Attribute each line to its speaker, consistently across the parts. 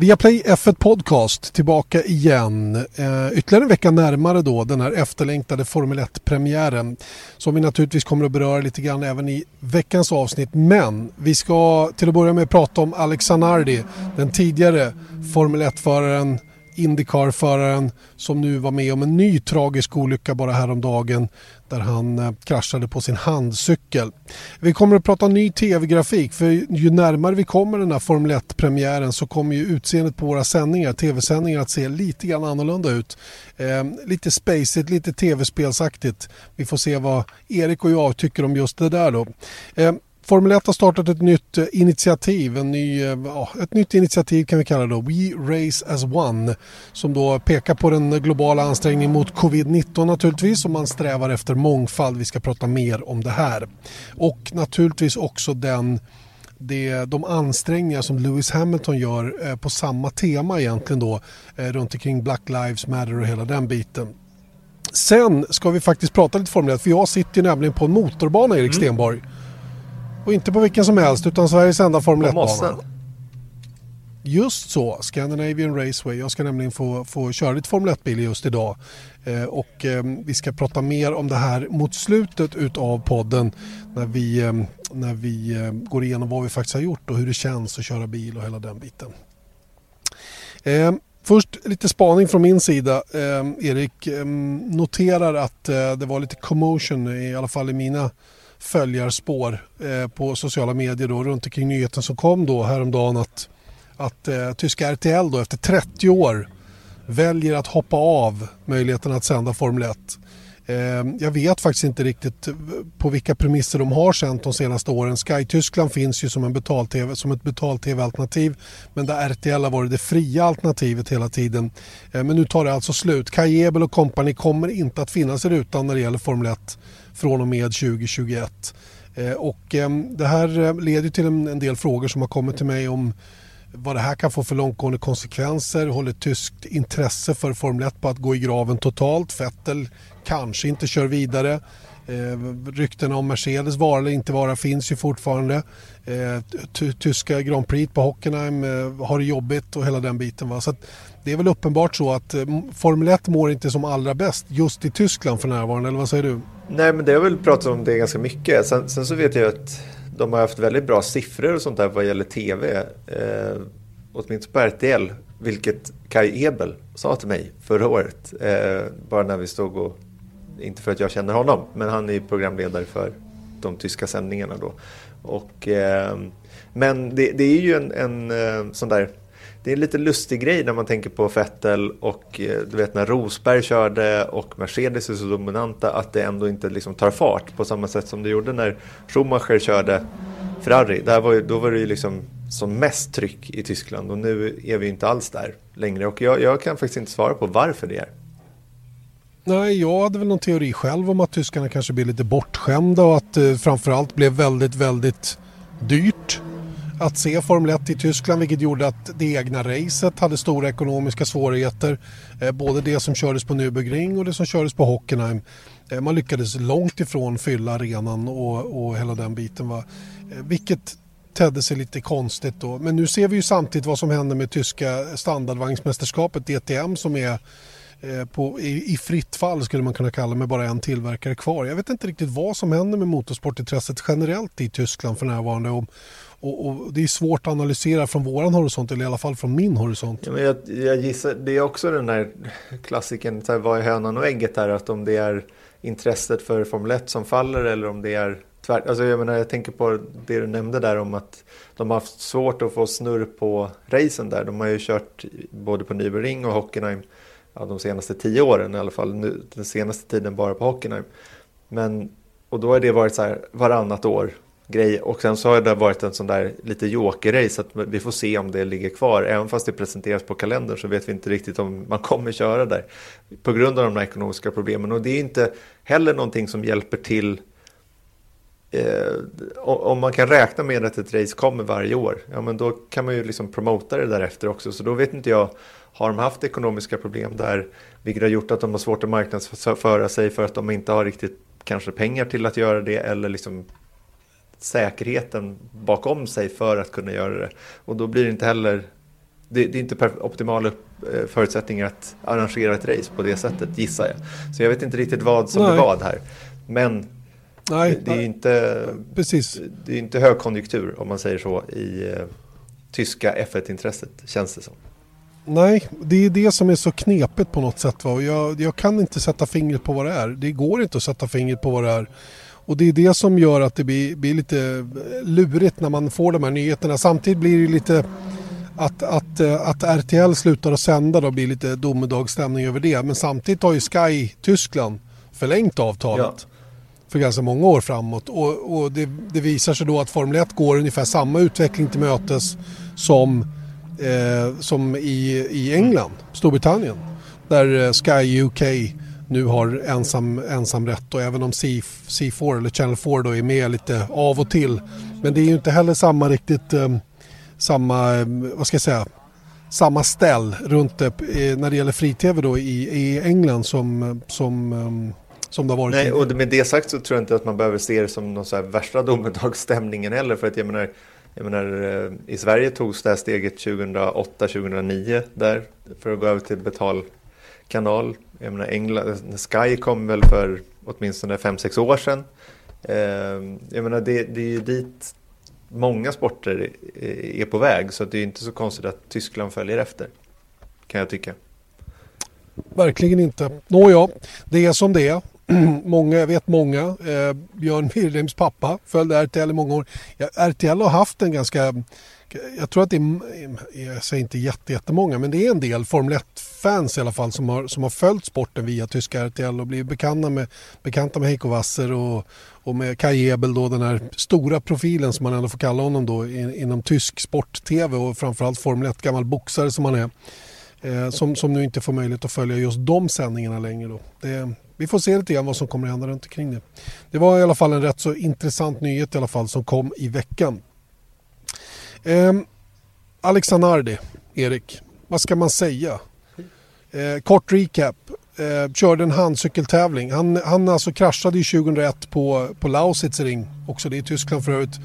Speaker 1: Viaplay F1 Podcast tillbaka igen. Eh, ytterligare en vecka närmare då den här efterlängtade Formel 1-premiären som vi naturligtvis kommer att beröra lite grann även i veckans avsnitt. Men vi ska till att börja med prata om Alex Zanardi, den tidigare Formel 1-föraren Indycar-föraren som nu var med om en ny tragisk olycka bara häromdagen där han eh, kraschade på sin handcykel. Vi kommer att prata ny tv-grafik för ju närmare vi kommer den här Formel 1-premiären så kommer ju utseendet på våra sändningar, tv-sändningar att se lite grann annorlunda ut. Eh, lite spacet, lite tv-spelsaktigt. Vi får se vad Erik och jag tycker om just det där då. Eh, Formel 1 har startat ett nytt eh, initiativ, en ny, eh, ja, ett nytt initiativ kan vi kalla det då, We Race as One, som då pekar på den globala ansträngningen mot covid-19 naturligtvis och man strävar efter mångfald. Vi ska prata mer om det här. Och naturligtvis också den det, de ansträngningar som Lewis Hamilton gör eh, på samma tema egentligen då runt omkring Black Lives Matter och hela den biten. Sen ska vi faktiskt prata lite Formel 1 för jag sitter ju nämligen på en motorbana Erik mm. Stenborg. Och inte på vilken som helst utan Sveriges enda Formel 1-bana. Just så, Scandinavian Raceway. Jag ska nämligen få, få köra lite Formel 1-bil just idag. Eh, och eh, vi ska prata mer om det här mot slutet utav podden när vi, eh, när vi eh, går igenom vad vi faktiskt har gjort och hur det känns att köra bil och hela den biten. Eh, först lite spaning från min sida. Eh, Erik noterar att det var lite commotion i alla fall i mina följarspår eh, på sociala medier då, runt omkring nyheten som kom då häromdagen att, att eh, tyska RTL då efter 30 år väljer att hoppa av möjligheten att sända Formel 1. Eh, jag vet faktiskt inte riktigt på vilka premisser de har sänt de senaste åren. Sky Tyskland finns ju som, en betal -TV, som ett betal-tv-alternativ men där RTL har varit det fria alternativet hela tiden. Eh, men nu tar det alltså slut. Kai Ebel och kompani kommer inte att finnas i rutan när det gäller Formel 1 från och med 2021. Eh, och ehm, det här eh, leder till en del frågor som har kommit till mig om vad det här kan få för långtgående konsekvenser. Håller tyskt intresse för Formel 1 på att gå i graven totalt? Vettel kanske inte kör vidare. Eh, ryktena om Mercedes vara eller inte vara finns ju fortfarande. Eh, tyska Grand Prix på Hockenheim eh, har det jobbigt och hela den biten. Va? Så det är väl uppenbart så att eh, Formel 1 mår inte som allra bäst just i Tyskland för närvarande, eller vad säger du?
Speaker 2: Nej, men det har väl pratat om det ganska mycket. Sen, sen, så vet jag att de har haft väldigt bra siffror och sånt där vad gäller tv. Eh, åtminstone på RTL, vilket Kai Ebel sa till mig förra året. Eh, bara när vi stod och, inte för att jag känner honom, men han är programledare för de tyska sändningarna då. Och, eh, men det, det, är ju en, en eh, sån där det är en lite lustig grej när man tänker på Vettel och eh, du vet när Rosberg körde och Mercedes är så dominanta att det ändå inte liksom tar fart på samma sätt som det gjorde när Schumacher körde Ferrari. Där var, då var det ju liksom som mest tryck i Tyskland och nu är vi inte alls där längre och jag, jag kan faktiskt inte svara på varför det är.
Speaker 1: Nej, jag hade väl någon teori själv om att tyskarna kanske blir lite bortskämda och att det eh, framförallt blev väldigt, väldigt dyrt att se Formel 1 i Tyskland vilket gjorde att det egna racet hade stora ekonomiska svårigheter. Eh, både det som kördes på Nürburgring och det som kördes på Hockenheim. Eh, man lyckades långt ifrån fylla arenan och, och hela den biten. Va? Eh, vilket tedde sig lite konstigt då. Men nu ser vi ju samtidigt vad som händer med tyska standardvagnsmästerskapet DTM som är Eh, på, i, i, fritt fall skulle man kunna kalla med bara en tillverkare kvar. Jag vet inte riktigt vad som händer med motorsportintresset generellt i Tyskland för närvarande. Och, och, och, det är svårt att analysera från våran horisont, eller i alla fall från min horisont.
Speaker 2: Ja, men jag, jag gissar, det är också den här klassiken, så här, vad är hönan och ägget här? Att om det är intresset för Formel 1 som faller eller om det är tvärt. Alltså jag, menar, jag tänker på det du nämnde där om att de har haft svårt att få snurr på racen där. De har ju kört både på Nürburgring och Hockenheim ja, de senaste tio åren i alla fall. Nu, den senaste tiden bara på Hockenheim. Men, och då har det varit så här varannat år grej. Och sen så har det varit en sån där lite joker-race. Att vi får se om det ligger kvar. Även fast det presenteras på kalendern så vet vi inte riktigt om man kommer köra där. På grund av de här ekonomiska problemen. Och det är inte heller någonting som hjälper till. Eh, om man kan räkna med att ett race kommer varje år. Ja men då kan man ju liksom promota det därefter också. Så då vet inte jag. Har de haft ekonomiska problem där. Vilket har gjort att de har svårt att marknadsföra sig för att de inte har riktigt kanske pengar till att göra det. Eller liksom säkerheten bakom sig för att kunna göra det. Och då blir det inte heller det, det är inte optimala eh, förutsättningar att arrangera ett race på det sättet gissar jag. Så jag vet inte riktigt vad som Nej. är vad här. Men Nej, det är inte,
Speaker 1: precis.
Speaker 2: det är inte högkonjunktur om man säger så i eh, tyska F1-intresset känns det som.
Speaker 1: Nej, det är det som är så knepigt på något sätt. Va? Jag, jag kan inte sätta fingret på vad det är. Det går inte att sätta fingret på vad det är. Och det är det som gör att det blir, blir lite lurigt när man får de här nyheterna. Samtidigt blir det lite att, att, att RTL slutar att sända då blir lite domedagsstämning över det. Men samtidigt har ju Sky Tyskland förlängt avtalet. Ja. för ganska många år framåt. Och, och det, det, visar sig då att Formel 1 går ungefär samma utveckling till mötes som, eh, som i, i England, Storbritannien. Där eh, Sky UK nu har ensam, ensam rätt och även om C, C4 eller Channel 4 då är med lite av och till. Men det är ju inte heller samma riktigt eh, samma, eh, vad ska jag säga, samma ställ runt det när det gäller fri-tv då i, i England som, som, eh, som det har varit.
Speaker 2: Nej, och med det sagt så tror jag inte att man behöver se det som någon så här värsta domedagsstämningen heller. För att jag menar, jag menar, eh, i Sverige togs det här steget 2008-2009 där för att gå över till betalkanal. Jag menar, England, Sky kom väl för åtminstone 5-6 år sedan. Eh, jag menar, det, det är ju dit många sporter är på väg så det är inte så konstigt att Tyskland följer efter. Kan jag tycka.
Speaker 1: Verkligen inte. Nåja, det är som det är. många, jag vet många. Eh, Björn Wilhelms pappa följde RTL i många år. Ja, RTL har haft en ganska jag tror att det är, jag säger inte jättemånga, men det är en del Formel 1-fans i alla fall som har, som har följt sporten via tyska RTL och blivit bekanta med, bekanta med Heiko Wasser och, och med Kai Ebel då, den här stora profilen som man ändå får kalla honom då in, inom tysk sport-tv och framförallt Formel 1, gammal boxare som han är. Eh, som, som nu inte får möjlighet att följa just de sändningarna längre. Då. Det, vi får se lite grann vad som kommer att hända runt omkring det. Det var i alla fall en rätt så intressant nyhet i alla fall som kom i veckan. Eh, Alexanardi, Erik, vad ska man säga? Eh, kort recap. Eh, körde en handcykeltävling. Han, han alltså kraschade ju 2001 på, på Lausitz ring, också det i Tyskland för övrigt.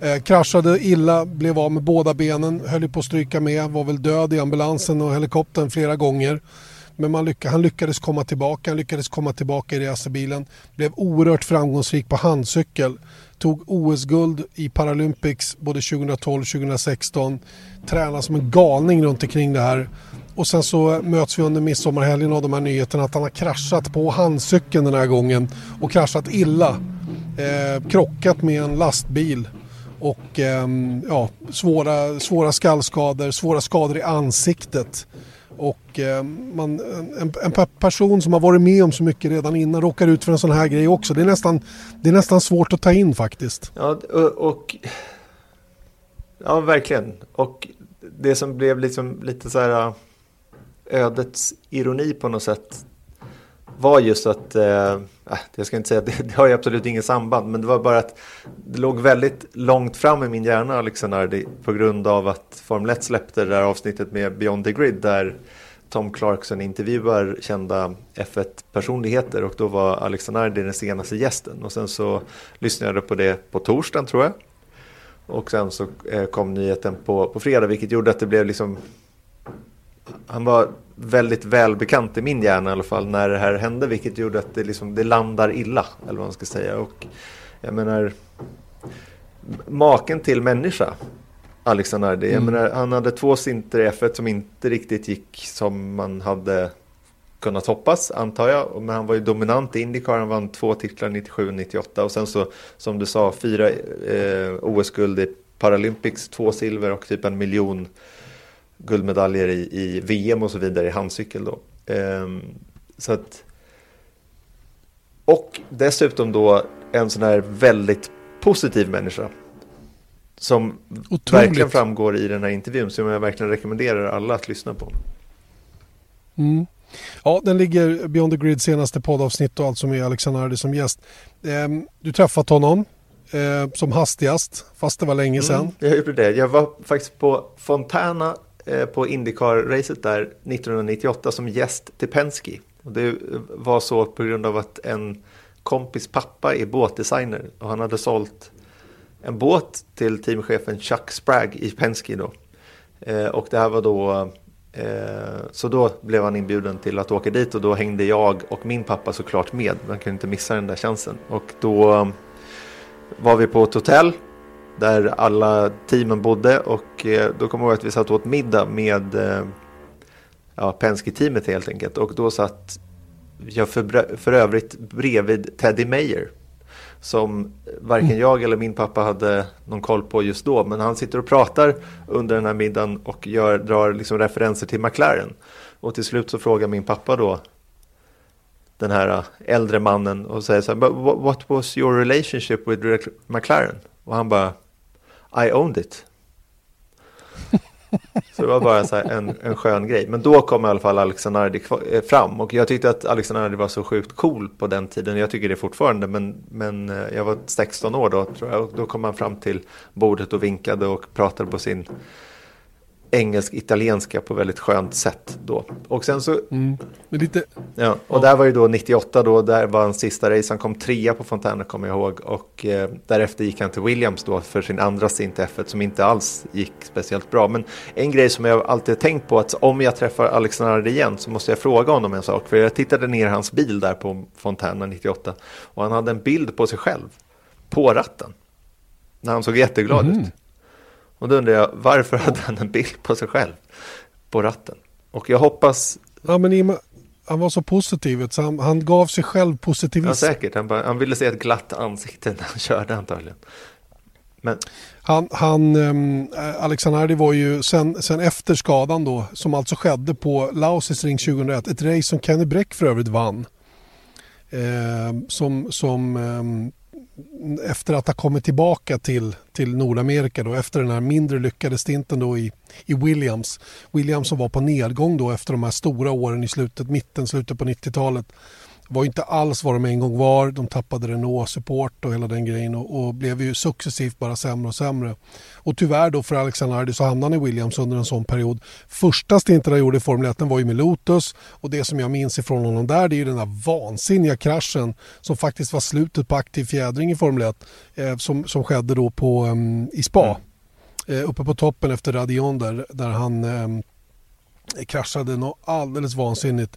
Speaker 1: Eh, kraschade illa, blev av med båda benen, höll på att stryka med, var väl död i ambulansen och helikoptern flera gånger. Men man lyck han lyckades komma tillbaka, han lyckades komma tillbaka i racerbilen. Blev oerhört framgångsrik på handcykel tog OS-guld i Paralympics både 2012 och 2016. Tränade som en galning runt omkring det här. Och sen så möts vi under midsommarhelgen av de här nyheterna att han har kraschat på handcykeln den här gången och kraschat illa. Eh, krockat med en lastbil och eh, ja, svåra, svåra skallskador, svåra skador i ansiktet. Och eh, man, en, en, person som har varit med om så mycket redan innan råkar ut för en sån här grej också. Det är nästan, det är nästan svårt att ta in faktiskt.
Speaker 2: Ja, och, och ja verkligen. Och det som blev liksom lite så här eh, ödets ironi på något sätt var just att, eh, Ah, jag ska inte säga att det, det har ju absolut inget samband, men det var bara att det låg väldigt långt fram i min hjärna, liksom, Alexander, på grund av att Formel 1 släppte det där avsnittet med Beyond the Grid där Tom Clarkson intervjuar kända F1-personligheter och då var Alexander den senaste gästen. Och sen så lyssnade jag på det på torsdagen tror jag. Och sen så eh, kom nyheten på, på fredag vilket gjorde att det blev liksom han var väldigt välbekant i min hjärna i alla fall när det här hände vilket gjorde att det, liksom, det landar illa eller vad man ska säga. Och jag menar maken till människa Alexander mm. Jag menar, han hade två sinter i F1 som inte riktigt gick som man hade kunnat hoppas antar jag. Men han var ju dominant i Indycar, han vann två titlar 97 och 98 och sen så som du sa fyra eh, OS-guld i Paralympics, två silver och typ en miljon guldmedaljer i, i VM och så vidare i handcykel då. Um, så att, och dessutom då en sån här väldigt positiv människa. Som Otroligt. verkligen framgår i den här intervjun som jag verkligen rekommenderar alla att lyssna på.
Speaker 1: Mm. Ja, den ligger Beyond the Grid senaste poddavsnitt och alltså med Alexander Ardi som gäst. Um, du träffat honom eh, som hastigast, fast det var länge sedan. Mm,
Speaker 2: jag gjorde det. Jag var faktiskt på Fontana Eh, på Indycar-racet där 1998 som gäst till Penske. Och det var så på grund av att en kompis pappa är båtdesigner och han hade sålt en båt till teamchefen Chuck Spragg i Penske då. Eh, och det här var då Eh, så då blev han inbjuden till att åka dit och då hängde jag och min pappa såklart med. Man kunde inte missa den där chansen. Och då eh, var vi på ett hotell där alla teamen bodde och eh, då kommer jag ihåg att vi satt åt middag med eh, ja, Penske-teamet helt enkelt. Och då satt jag för, för övrigt bredvid Teddy Mayer som varken mm. jag eller min pappa hade någon koll på just då. Men han sitter och pratar under den här middagen och gör, drar liksom referenser till McLaren. Och till slut så frågar min pappa då den här äldre mannen och säger så här, what was your relationship with McLaren? Och han bara, i owned it. Så det var bara så en, en skön grej. Men då kom i alla fall Alexanardi eh, fram. Och jag tyckte att Alexanardi var så sjukt cool på den tiden. Jag tycker det fortfarande. Men, men eh, jag var 16 år då tror jag. Och då kom han fram till bordet och vinkade och pratade på sin engelsk-italienska på väldigt skönt sätt då. Och sen så... Mm, lite... Ja, och ja. där var ju då 98 då, där var hans sista race. Han kom trea på Fontana kommer jag ihåg. Och eh, därefter gick han till Williams då för sin andra stint F1 som inte alls gick speciellt bra. Men en grej som jag alltid tänkt på att om jag träffar Alexander igen så måste jag fråga honom en sak. För jag tittade ner hans bil där på Fontana 98 och han hade en bild på sig själv på ratten. När han såg jätteglad mm. ut. Och då undrar jag, varför hade han en bild på sig själv på ratten? Och jag hoppas...
Speaker 1: Ja, men Ima, han var så positiv, så han, han gav sig själv positivism.
Speaker 2: Ja, säkert. Han, bara, han ville se ett glatt ansikte när han körde antagligen.
Speaker 1: Men... Han, han um, Alexander var ju sen, sen efter skadan då, som alltså skedde på Lausis ring 2001, ett race som Kenny Bräck för övrigt vann. Eh, som som um, efter att ha kommit tillbaka till, till Nordamerika då, efter den här mindre lyckade stinten då i, i Williams. Williams som var på nedgång då efter de här stora åren i slutet, mitten, slutet på 90-talet var inte alls vad de en gång var. De tappade Renault-support och hela den grejen och, och, blev ju successivt bara sämre och sämre. Och tyvärr då för Alexander Hardy så hamnade han i Williams under en sån period. Första stinten han gjorde i Formel 1 var ju med Lotus och det som jag minns ifrån honom där det är ju den där vansinniga kraschen som faktiskt var slutet på aktiv fjädring i Formel 1 eh, som, som skedde då på, um, i Spa. Mm. Eh, uppe på toppen efter Radion där, där han eh, kraschade något alldeles vansinnigt.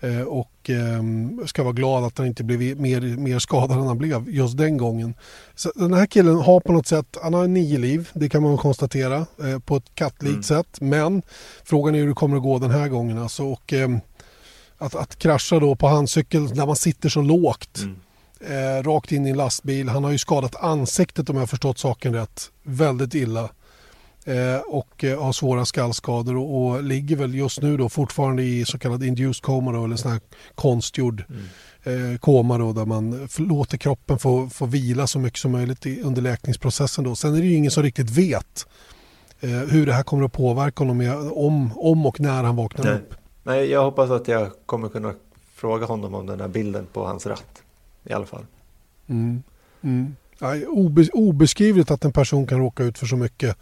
Speaker 1: Eh, och eh, ska vara glad att han inte blev mer, mer skadad än han blev just den gången. Så den här killen har på något sätt, han har nio liv, det kan man konstatera eh, på ett kattlikt mm. sätt. Men frågan är hur det kommer att gå den här gången. Alltså, och, ehm, att, att krascha då på handcykel när man sitter så lågt. Mm. Eh, rakt in i en lastbil. Han har ju skadat ansiktet om jag har förstått saken rätt. Väldigt illa. Eh, och eh, har svåra skallskador och, och, ligger väl just nu då fortfarande i så kallad induced coma då, eller sån här konstgjord mm. eh, koma då, där man låter kroppen få, få vila så mycket som möjligt i, under läkningsprocessen. Då. Sen är det ju ingen som riktigt vet eh, hur det här kommer att påverka honom om, om och när han vaknar
Speaker 2: Nej.
Speaker 1: upp.
Speaker 2: Nej, jag hoppas att jag kommer kunna fråga honom om den här bilden på hans ratt i alla fall.
Speaker 1: Mm. Mm. Ja, obeskrivligt att en person kan råka ut för så mycket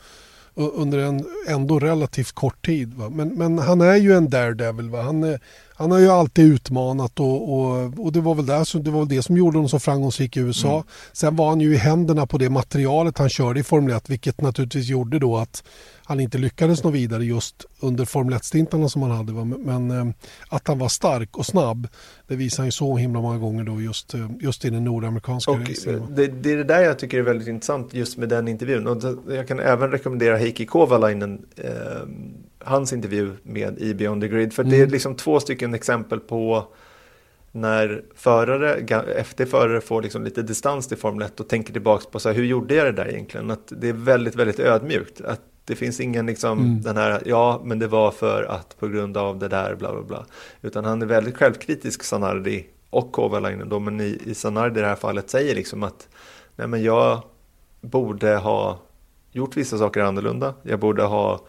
Speaker 1: under en ändå relativt kort tid. Va? Men, men han är ju en daredevil. Va? Han, är, han har ju alltid utmanat och, och, och det, var väl där, det var väl det som gjorde honom så framgångsrik i USA. Mm. Sen var han ju i händerna på det materialet han körde i Formel 1 vilket naturligtvis gjorde då att han inte lyckades nå vidare just under Formel 1-stintarna som han hade. Men eh, att han var stark och snabb det visar han ju så himla många gånger då just, eh, just i den nordamerikanska
Speaker 2: racingen. Det, det är det där jag tycker är väldigt intressant just med den intervjun. Och jag kan även rekommendera Heikki Kovalainen eh, hans intervju med i Beyond the Grid. För mm. det är liksom två stycken exempel på när förare, efter förare får liksom lite distans till Formel 1 och tänker tillbaka på så här, hur gjorde jag det där egentligen? Att det är väldigt, väldigt ödmjukt. Att det finns ingen liksom mm. den här, ja men det var för att på grund av det där bla bla bla. Utan han är väldigt självkritisk Sanardi och Kovalainen då, men i, i Sanardi i det här fallet säger liksom att nej men jag borde ha gjort vissa saker annorlunda. Jag borde ha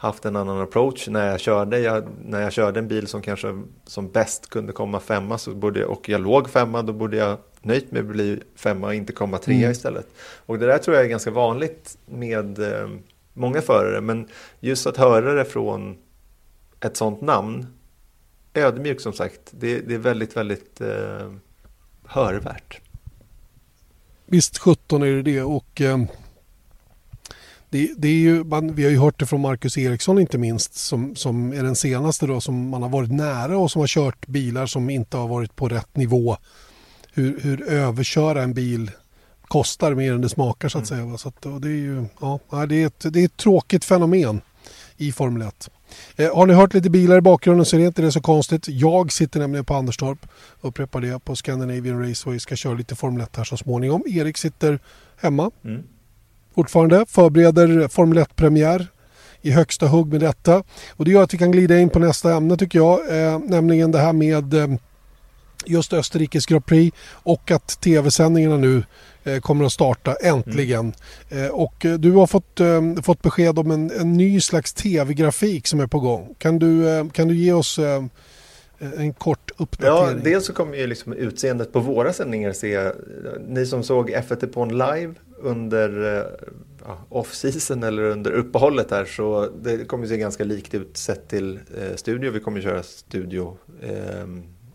Speaker 2: haft en annan approach när jag körde. Jag, när jag körde en bil som kanske som bäst kunde komma femma så borde, och jag låg femma, då borde jag nöjt med att bli femma och inte komma trea mm. istället. Och det där tror jag är ganska vanligt med eh, många förare, men just att höra det från ett sånt namn, ödmjuk som sagt, det, det är väldigt, väldigt eh, hörvärt.
Speaker 1: Visst 17 är det det och eh, det, det, är ju, man, vi har ju hört det från Marcus Eriksson inte minst som, som är den senaste då som man har varit nära och som har kört bilar som inte har varit på rätt nivå. Hur, hur överköra en bil kostar mer än det smakar så att mm. säga. Så att, det är ju ja, det är, ett, det är ett tråkigt fenomen i Formel 1. Eh, har ni hört lite bilar i bakgrunden så är det inte det så konstigt. Jag sitter nämligen på Anderstorp, upprepar det, på Scandinavian Raceway. Ska köra lite Formel 1 här så småningom. Erik sitter hemma. Mm fortfarande. Förbereder Formel 1-premiär i högsta hugg med detta. Och det gör att vi kan glida in på nästa ämne tycker jag. Eh, nämligen det här med eh, just Österrikes Grand Prix och att tv-sändningarna nu eh, kommer att starta äntligen. Mm. Eh, och eh, du har fått, eh, fått besked om en, en ny slags tv-grafik som är på gång. Kan du, kan du ge oss en kort uppdatering?
Speaker 2: Ja, dels så kommer ju liksom utseendet på våra sändningar se, ni som såg F1 på live under eh, ja, off-season eller under uppehållet här så det kommer se ganska likt ut sett till eh, studio. Vi kommer köra studio eh,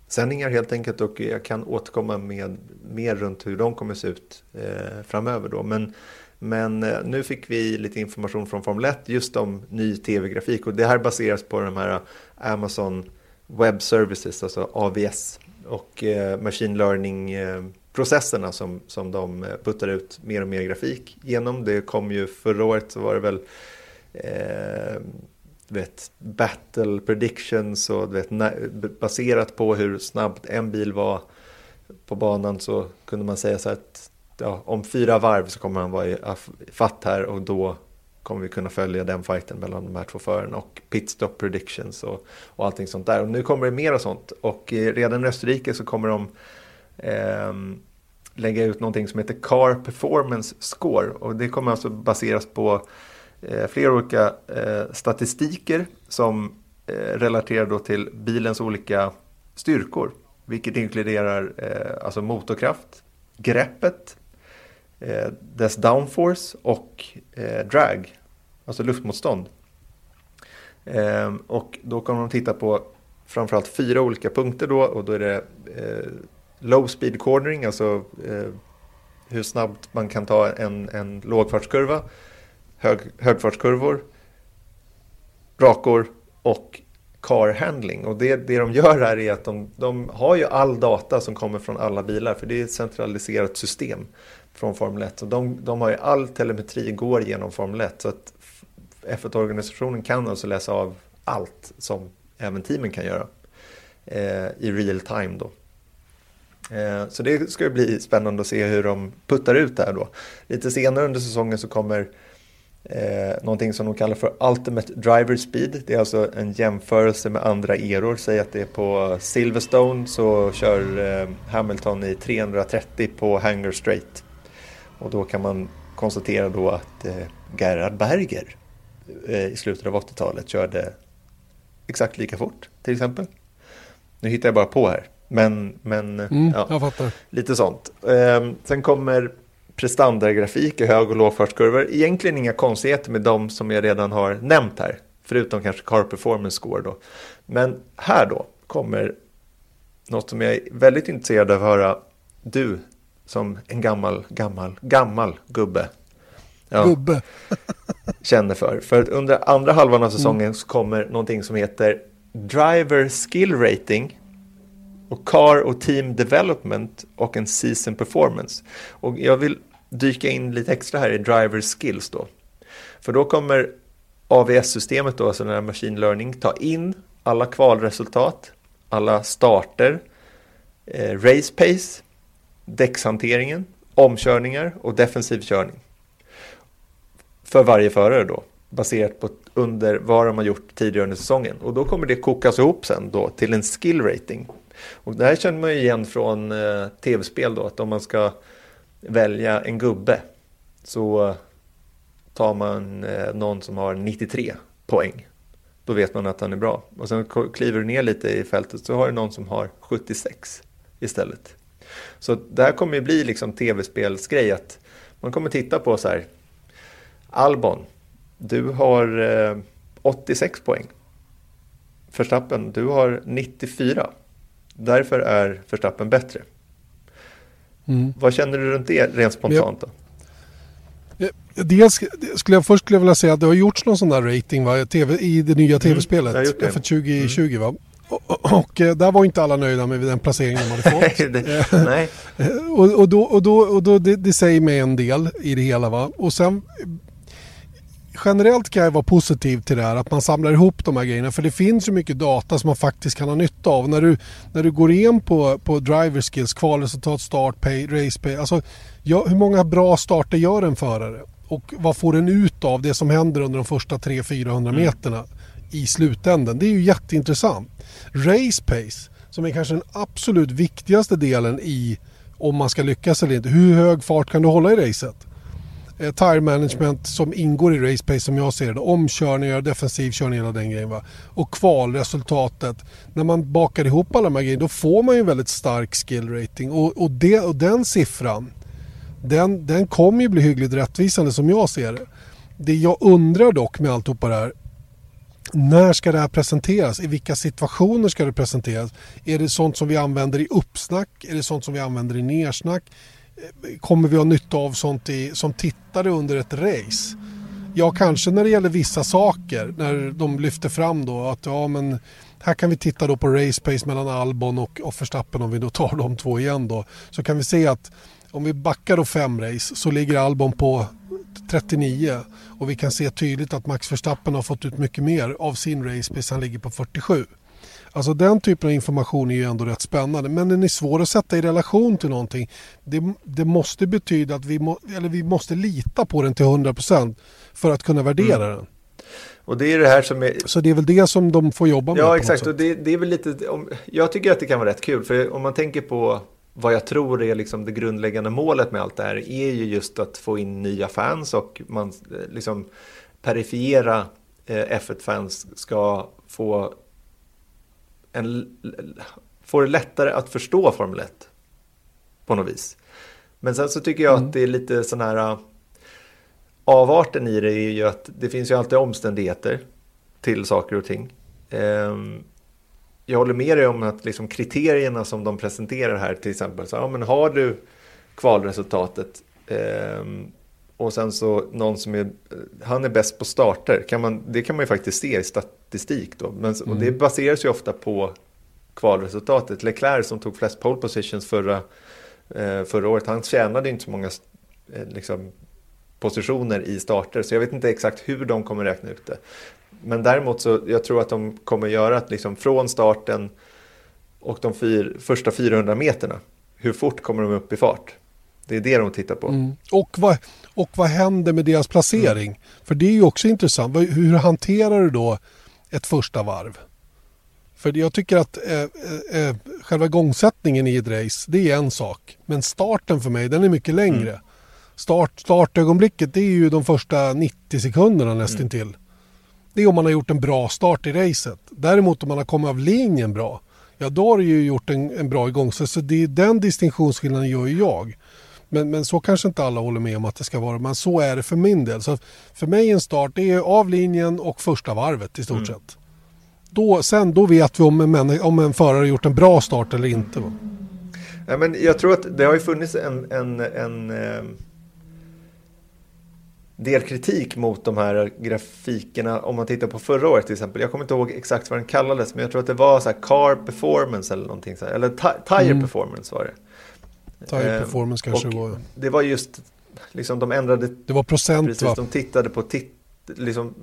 Speaker 2: sändningar helt enkelt och jag kan återkomma med mer runt hur de kommer se ut eh, framöver då. Men, men eh, nu fick vi lite information från Formel 1 just om ny tv-grafik och det här baseras på de här eh, Amazon Web Services, alltså AVS och eh, Machine Learning eh, processerna som, som de eh, puttar ut mer och mer grafik genom. Det kom ju förra året så var det väl eh, vet, battle predictions och vet, baserat på hur snabbt en bil var på banan så kunde man säga så att ja, om fyra varv så kommer han vara i fatt här och då kommer vi kunna följa den fighten mellan de här två förarna och pitstop predictions och, och allting sånt där. Och nu kommer det mer och sånt och eh, redan i Österrike så kommer de eh, lägga ut någonting som heter Car Performance Score. Och det kommer alltså baseras på eh, flera olika eh, statistiker som eh, relaterar då till bilens olika styrkor. Vilket inkluderar eh, alltså motorkraft, greppet, eh, dess downforce och eh, drag, alltså luftmotstånd. Ehm, och då kommer de titta på framförallt fyra olika punkter då och då är det eh, low speed cornering, alltså eh, hur snabbt man kan ta en, en lågfartskurva, hög, högfartskurvor, rakor och car handling. Och det, det de gör här är att de, de har ju all data som kommer från alla bilar, för det är ett centraliserat system från Formel 1. Så de, de har ju all telemetri går genom Formel 1. Så att F1-organisationen kan alltså läsa av allt som även teamen kan göra eh, i real time då. Eh, så det ska bli spännande att se hur de puttar ut det här då. Lite senare under säsongen så kommer eh, någonting som de kallar för Ultimate Driver Speed. Det är alltså en jämförelse med andra eror. Säg att det är på Silverstone så kör eh, Hamilton i 330 på Hanger Straight. Och då kan man konstatera då att eh, Gerhard Berger eh, i slutet av 80-talet körde exakt lika fort till exempel. Nu hittar jag bara på här. Men, men
Speaker 1: mm, ja,
Speaker 2: lite sånt. Eh, sen kommer prestandagrafik i hög och lågfartskurvor. Egentligen inga konstigheter med de som jag redan har nämnt här. Förutom kanske car performance score då. Men här då kommer något som jag är väldigt intresserad av att höra du som en gammal, gammal, gammal gubbe.
Speaker 1: Ja, gubbe.
Speaker 2: känner för. För under andra halvan av säsongen mm. så kommer någonting som heter Driver Skill Rating och Car och Team Development och en Season Performance. Och jag vill dyka in lite extra här i Driver Skills då. För då kommer AVS-systemet då, alltså den här Machine Learning, ta in alla kvalresultat, alla starter, eh, race pace, däckshanteringen, omkörningar och defensiv körning. För varje förare då, baserat på under vad de har gjort tidigare under säsongen. Och då kommer det kokas ihop sen då till en skill rating och det här känner man ju igen från eh, tv-spel då, att om man ska välja en gubbe så tar man eh, någon som har 93 poäng. Då vet man att han är bra. Och sen kliver du ner lite i fältet så har du någon som har 76 istället. Så det här kommer ju bli liksom tv-spelsgrej att man kommer titta på så här Albon, du har eh, 86 poäng. Förstappen, du har 94. Därför är Förstappen bättre. Mm. Vad känner du runt det rent spontant då?
Speaker 1: Dels skulle jag först skulle jag vilja säga att det har gjorts någon sån där rating va? TV, i det nya mm, tv-spelet. Mm, F1 2020 mm. va? Och, och, eh, där var inte alla nöjda med den placeringen de hade fått.
Speaker 2: Nej.
Speaker 1: och, och, då, och då, och då det, det, säger mig en del i det hela va. Och sen generellt kan jag vara positiv till det här att man samlar ihop de här grejerna för det finns ju mycket data som man faktiskt kan ha nytta av. När du, när du går in på, på driver skills, kvalresultat, start, pay, race pay. Alltså, ja, hur många bra starter gör en förare? Och vad får den ut av det som händer under de första 300-400 mm. meterna mm. i slutändan? Det är ju jätteintressant. Race pace, som är kanske den absolut viktigaste delen i om man ska lyckas eller inte. Hur hög fart kan du hålla i racet? Eh, tire management som ingår i race pace som jag ser det. Omkörningar, defensiv körning, hela den grejen. Va? Och kvalresultatet. När man bakar ihop alla de här grejerna då får man ju en väldigt stark skill rating. Och, och, det, och den siffran den, den kommer ju bli hyggligt rättvisande som jag ser det. Det jag undrar dock med alltihopa det här när ska det här presenteras? I vilka situationer ska det presenteras? Är det sånt som vi använder i uppsnack? Är det sånt som vi använder i nersnack? Kommer vi ha nytta av sånt i, som tittare under ett race? Ja, kanske när det gäller vissa saker. När de lyfter fram då att ja, men här kan vi titta då på race pace mellan Albon och, och Verstappen om vi då tar de två igen då. Så kan vi se att om vi backar då fem race så ligger Albon på 39 och vi kan se tydligt att Max Verstappen har fått ut mycket mer av sin race pace. Han ligger på 47. Alltså den typen av information är ju ändå rätt spännande men den är svår att sätta i relation till någonting. Det, det måste betyda att vi, må, eller vi måste lita på den till 100% för att kunna värdera mm. den.
Speaker 2: Och det är det här som är...
Speaker 1: Så det är väl det som de får jobba med?
Speaker 2: Ja, exakt. Och det, det, är väl lite... Om, jag tycker att det kan vara rätt kul. För om man tänker på vad jag tror är liksom det grundläggande målet med allt det här är ju just att få in nya fans och man liksom perifiera eh, F1-fans ska få en, får det lättare att förstå Formel 1 på något vis. Men sen så tycker jag mm. att det är lite sån här äh, avarten i det är ju att det finns ju alltid omständigheter till saker och ting. Ehm, jag håller med dig om att liksom kriterierna som de presenterar här till exempel, så, ja, men har du kvalresultatet ehm, och sen så någon som är, han är bäst på starter, kan man, det kan man ju faktiskt se i statistik då. Men, mm. Och det baseras ju ofta på kvalresultatet. Leclerc som tog flest pole positions förra, eh, förra året, han tjänade inte så många eh, liksom, positioner i starter. Så jag vet inte exakt hur de kommer räkna ut det. Men däremot så jag tror att de kommer göra att liksom från starten och de fyr, första 400 meterna, hur fort kommer de upp i fart? Det är det de tittar på. Mm.
Speaker 1: Och, vad, och vad händer med deras placering? Mm. För det är ju också intressant. Hur hanterar du då ett första varv? För jag tycker att eh, eh, eh, själva igångsättningen i ett race, det är en sak. Men starten för mig, den är mycket längre. Mm. Start, startögonblicket, det är ju de första 90 sekunderna nästintill. Mm. Det är om man har gjort en bra start i racet. Däremot om man har kommit av linjen bra, ja då har du ju gjort en, en bra igångsättning. Så det, den distinktionsskillnaden gör ju jag. Men, men så kanske inte alla håller med om att det ska vara. Men så är det för min del. Så för mig en start det är av linjen och första varvet i stort mm. sett. Då, sen då vet vi om en, om en förare har gjort en bra start eller inte. Va?
Speaker 2: Ja, men jag tror att det har ju funnits en, en, en eh, del kritik mot de här grafikerna. Om man tittar på förra året till exempel. Jag kommer inte ihåg exakt vad den kallades. Men jag tror att det var så car performance eller någonting. Så här, eller tire mm. performance var det.
Speaker 1: Tire eh, performance kanske det var.
Speaker 2: Det var just, liksom de ändrade.
Speaker 1: Det var procent precis, va?
Speaker 2: De tittade på tit, liksom,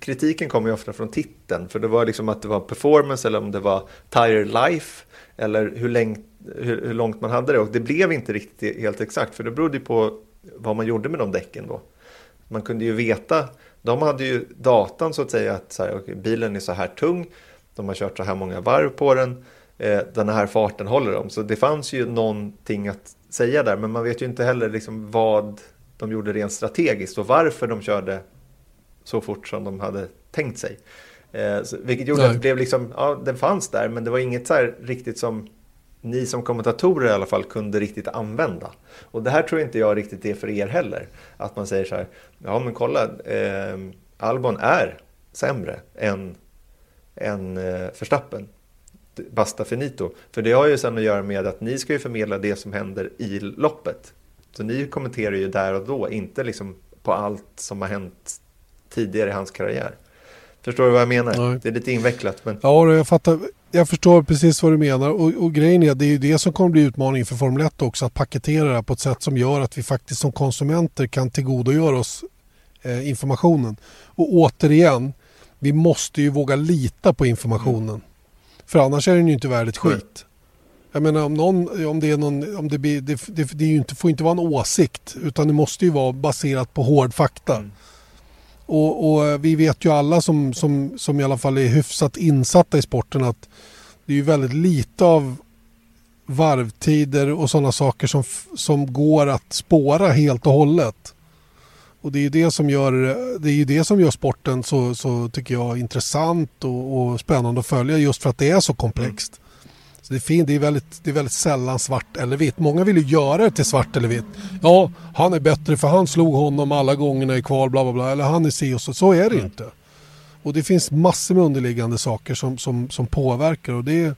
Speaker 2: kritiken kommer ju ofta från titeln. För det var liksom att det var performance eller om det var tire life. Eller hur, längt, hur, hur långt man hade det. Och det blev inte riktigt helt exakt. För det berodde ju på vad man gjorde med de däcken då. Man kunde ju veta. De hade ju datan så att säga. Att så här, okay, bilen är så här tung. De har kört så här många varv på den. Eh, den här farten håller de. Så det fanns ju någonting att säga där, men man vet ju inte heller liksom vad de gjorde rent strategiskt och varför de körde så fort som de hade tänkt sig. Eh, så, vilket gjorde Nej. att det blev liksom, ja den fanns där men det var inget så här riktigt som ni som kommentatorer i alla fall kunde riktigt använda. Och det här tror inte jag riktigt är för er heller. Att man säger så här, ja men kolla, eh, Albon är sämre än, än eh, Verstappen. Basta finito. För det har ju sen att göra med att ni ska ju förmedla det som händer i loppet. Så ni kommenterar ju där och då, inte liksom på allt som har hänt tidigare i hans karriär. Förstår du vad jag menar? Nej. Det är lite invecklat. Men...
Speaker 1: Ja, jag fattar. Jag förstår precis vad du menar och, och grejen är det är ju det som kommer bli utmaningen för Formel 1 också att paketera det på ett sätt som gör att vi faktiskt som konsumenter kan tillgodogöra oss eh, informationen. Och återigen, vi måste ju våga lita på informationen. För annars är den ju inte värd ett skit. Jag menar om, någon, om det är någon, om det, blir, det, det, det inte, får inte vara en åsikt utan det måste ju vara baserat på hård fakta. Mm. Och, och, vi vet ju alla som, som, som i alla fall är hyfsat insatta i sporten att det är ju väldigt lite av varvtider och sådana saker som, som går att spåra helt och hållet. Och det är ju det som gör, det är det som gör sporten så, så tycker jag intressant och, och spännande att följa just för att det är så komplext. Så det, är fint, det, är väldigt, det är väldigt sällan svart eller vitt. Många vill ju göra det till svart eller vitt. Ja, han är bättre för han slog honom alla gångerna i kval, bla bla bla. Eller han är si och så. Så är det mm. inte. Och det finns massor med underliggande saker som, som, som påverkar. Och det,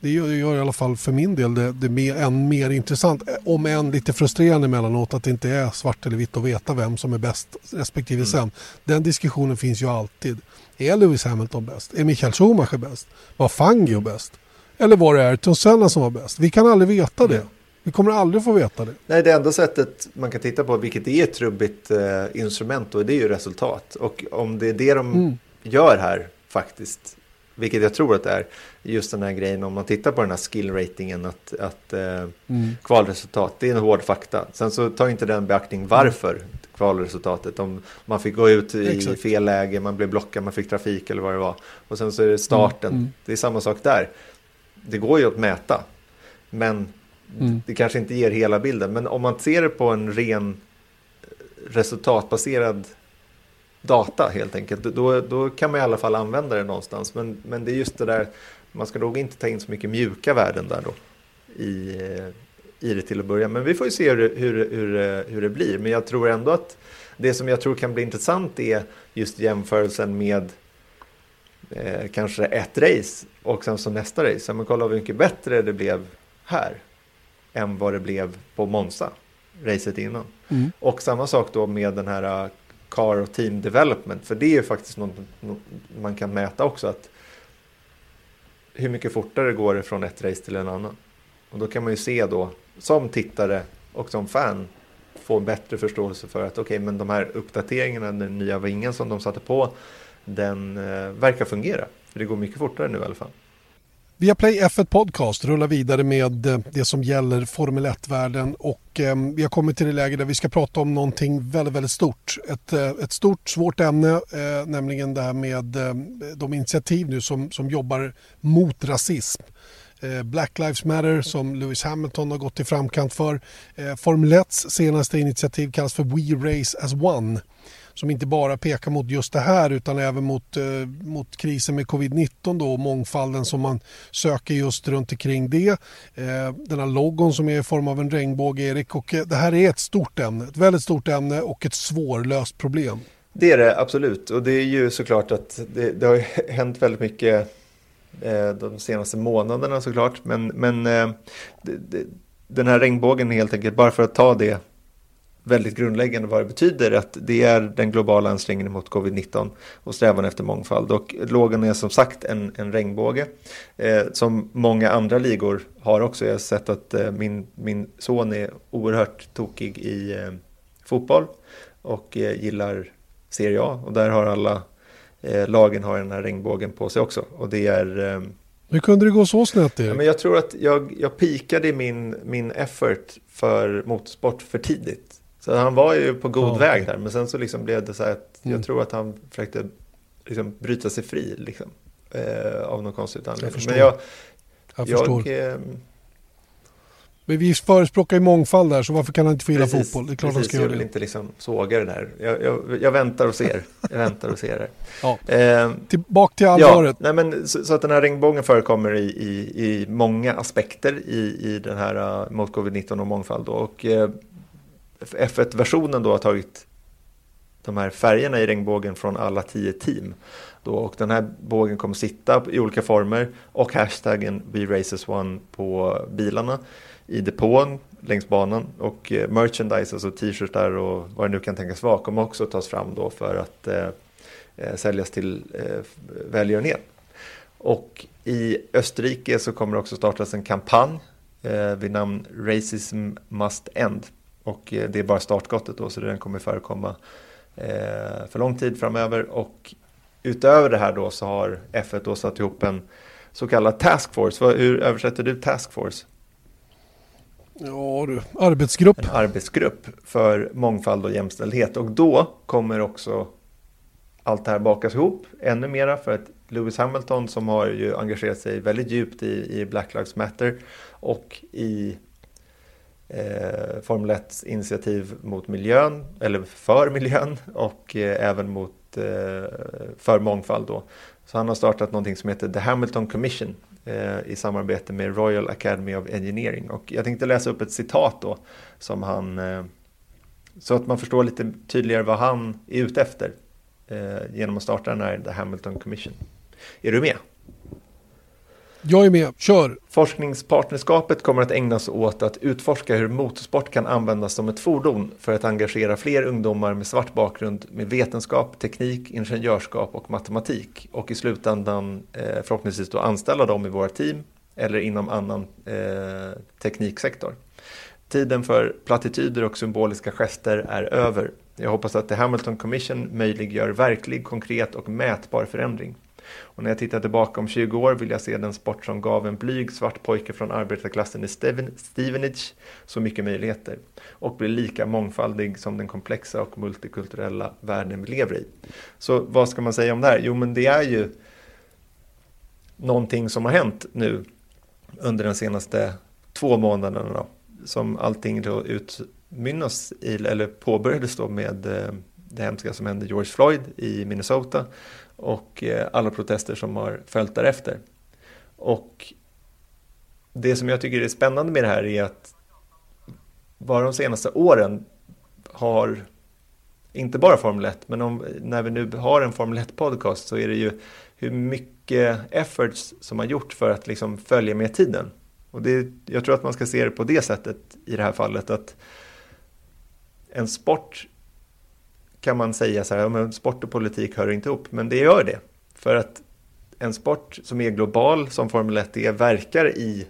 Speaker 1: det gör, gör i alla fall för min del det, det mer, än mer intressant. Om än lite frustrerande emellanåt att det inte är svart eller vitt att veta vem som är bäst respektive mm. sämst. Den diskussionen finns ju alltid. Är Lewis Hamilton bäst? Är Michael Schumacher bäst? Var Fangio bäst? Eller var det Ayrton Senna som var bäst? Vi kan aldrig veta det. Vi kommer aldrig få veta det.
Speaker 2: Nej, det enda sättet man kan titta på, vilket är ett trubbigt eh, instrument, då, det är ju resultat. Och om det är det de mm. gör här faktiskt, vilket jag tror att det är, just den här grejen om man tittar på den här skill-ratingen, att, att eh, mm. kvalresultat, det är en hård fakta. Sen så tar inte den beaktning varför kvalresultatet, om man fick gå ut i Exakt. fel läge, man blev blockad, man fick trafik eller vad det var. Och sen så är det starten, mm. mm. det är samma sak där det går ju att mäta. Men mm. det kanske inte ger hela bilden. Men om man ser det på en ren resultatbaserad data helt enkelt. Då, då kan man i alla fall använda det någonstans. Men, men det är just det där, man ska nog inte ta in så mycket mjuka värden där då. I, i det till att börja. Men vi får ju se hur, hur, hur, hur det blir. Men jag tror ändå att det som jag tror kan bli intressant är just jämförelsen med eh, kanske ett race och sen så nästa race. Men kolla hur mycket bättre det blev här än vad det blev på Monza, racet innan. Mm. Och samma sak då med den här car och team development, för det är ju faktiskt något, något man kan mäta också. att Hur mycket fortare går det från ett race till en annan? Och då kan man ju se då, som tittare och som fan, få bättre förståelse för att okej, okay, men de här uppdateringarna, den nya vingen som de satte på, den eh, verkar fungera. För det går mycket fortare nu i alla fall.
Speaker 1: Viaplay F1 Podcast rullar vidare med eh, det som gäller Formel 1-världen och eh, vi har kommit till det läge där vi ska prata om någonting väldigt, väldigt stort. Ett, eh, ett stort, svårt ämne, eh, nämligen det här med eh, de initiativ nu som, som jobbar mot rasism. Eh, Black Lives Matter som Lewis Hamilton har gått i framkant för. Eh, Formel 1s senaste initiativ kallas för We Race as One som inte bara pekar mot just det här utan även mot, eh, mot krisen med covid-19 då och mångfalden som man söker just runt omkring det. Eh, den här logon som är i form av en regnbåge, Erik. Och eh, det här är ett stort ämne, ett väldigt stort ämne och ett svårlöst problem.
Speaker 2: Det är det absolut och det är ju såklart att det, det har hänt väldigt mycket eh, de senaste månaderna såklart. Men, men eh, det, det, den här regnbågen helt enkelt, bara för att ta det väldigt grundläggande vad det betyder. Att det är den globala ansträngningen mot covid-19 och strävan efter mångfald. Och logan är som sagt en, en regnbåge. Eh, som många andra ligor har också. Jag har sett att eh, min, min son är oerhört tokig i eh, fotboll. Och eh, gillar Serie A. Och där har alla eh, lagen har den här regnbågen på sig också. Och det är eh,
Speaker 1: hur kunde det gå så snett?
Speaker 2: Ja, men jag tror att jag, jag pikade min, min effort för motorsport för tidigt. Så han var ju på god ja. väg där. Men sen så liksom blev det så här att mm. jag tror att han försökte liksom bryta sig fri. Liksom, eh, av någon konstigt anledning. Jag men jag,
Speaker 1: jag, jag
Speaker 2: eh,
Speaker 1: Men vi förespråkar ju mångfald där, så varför kan han inte få gilla fotboll? Det är klart
Speaker 2: precis,
Speaker 1: han ska
Speaker 2: jag
Speaker 1: göra
Speaker 2: vill
Speaker 1: det.
Speaker 2: inte liksom såga det där. Jag, jag, jag väntar och ser. Jag väntar och ser det.
Speaker 1: Ja.
Speaker 2: Eh,
Speaker 1: Tillbaka till
Speaker 2: Ja,
Speaker 1: allvaret.
Speaker 2: nej men, så, så att den här regnbågen förekommer i, i, i många aspekter i, i den här uh, mot covid-19 och mångfald. Då. Och eh, F1-versionen då har tagit de här färgerna i regnbågen från alla tio team. Då, och den här bågen kommer sitta i olika former och hashtaggen WeRaces1 på bilarna i depån längs banan och eh, merchandise, alltså t-shirtar och vad det nu kan tänkas vara, kommer också tas fram då för att eh, eh säljas till eh, välgörenhet. Och i Österrike så kommer det också startas en kampanj eh, vid namn Racism Must End. Och eh, det är bara startskottet då, så den kommer förekomma eh, för lång tid framöver. Och utöver det här då så har F1 då satt ihop en så kallad task force. Vad, hur översätter du task force?
Speaker 1: Ja du, arbetsgrupp.
Speaker 2: En arbetsgrupp för mångfald och jämställdhet. Och då kommer också allt det här bakas ihop ännu mera för att Lewis Hamilton som har ju engagerat sig väldigt djupt i, i Black Lives Matter och i eh, Formel 1 initiativ mot miljön, eller för miljön och eh, även mot, eh, för mångfald då. Så han har startat någonting som heter The Hamilton Commission eh, i samarbete med Royal Academy of Engineering. Och jag tänkte läsa upp ett citat då som han, eh, så att man förstår lite tydligare vad han är ute efter eh, genom att starta den här The Hamilton Commission. Är du med?
Speaker 1: Jag är med, kör.
Speaker 2: Forskningspartnerskapet kommer att ägna sig åt att utforska hur motorsport kan användas som ett fordon för att engagera fler ungdomar med svart bakgrund med vetenskap, teknik, ingenjörskap och matematik och i slutändan eh, förhoppningsvis då anställa dem i våra team eller inom annan eh, tekniksektor. Tiden för plattityder och symboliska gester är över. Jag hoppas att The Hamilton Commission möjliggör verklig, konkret och mätbar förändring. Och när jag tittar tillbaka om 20 år vill jag se den sport som gav en blyg svart pojke från arbetarklassen i Steven, Stevenage så mycket möjligheter och bli lika mångfaldig som den komplexa och multikulturella världen vi lever i. Så vad ska man säga om det här? Jo, men det är ju någonting som har hänt nu under de senaste två månaderna då, som allting då utmynnas i, eller påbörjades då med eh, det hemska som hände George Floyd i Minnesota och eh, alla protester som har följt därefter. Och det som jag tycker är spännande med det här är att bara de senaste åren har inte bara Formel 1, men om, när vi nu har en Formel 1-podcast så är det ju hur mycket efforts som har gjort för att liksom följa med tiden. Och det, jag tror att man ska se det på det sättet i det här fallet att en sport kan man säga så här, men sport och politik hör inte ihop, men det gör det. För att en sport som är global, som Formel 1 är, verkar i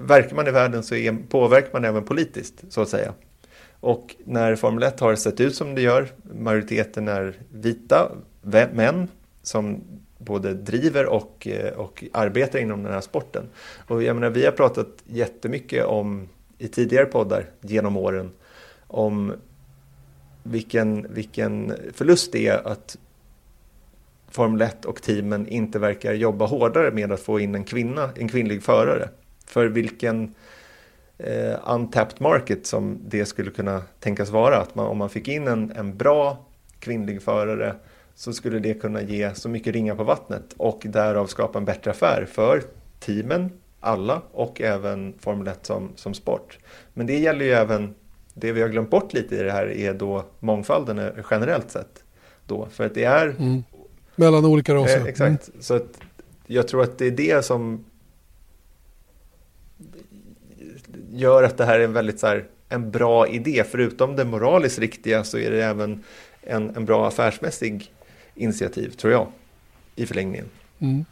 Speaker 2: Verkar man i världen så är, påverkar man även politiskt, så att säga. Och när Formel 1 har sett ut som det gör, majoriteten är vita män som både driver och, eh, och arbetar inom den här sporten. Och jag menar, vi har pratat jättemycket om i tidigare poddar genom åren om vilken, vilken förlust det är att Formel 1 och teamen inte verkar jobba hårdare med att få in en kvinna, en kvinnlig förare. För vilken eh, untapped market som det skulle kunna tänkas vara. Att man, om man fick in en, en bra kvinnlig förare så skulle det kunna ge så mycket ringar på vattnet och därav skapa en bättre affär för teamen, alla och även Formel 1 som, som sport. Men det gäller ju även det vi har glömt bort lite i det här är då mångfalden generellt sett. Då, för att det är...
Speaker 1: Mm. Mellan olika raser.
Speaker 2: Eh, exakt. Mm. Så att jag tror att det är det som gör att det här är en väldigt så här, en bra idé. Förutom det moraliskt riktiga så är det även en, en bra affärsmässig initiativ, tror jag, i förlängningen.
Speaker 1: Mm.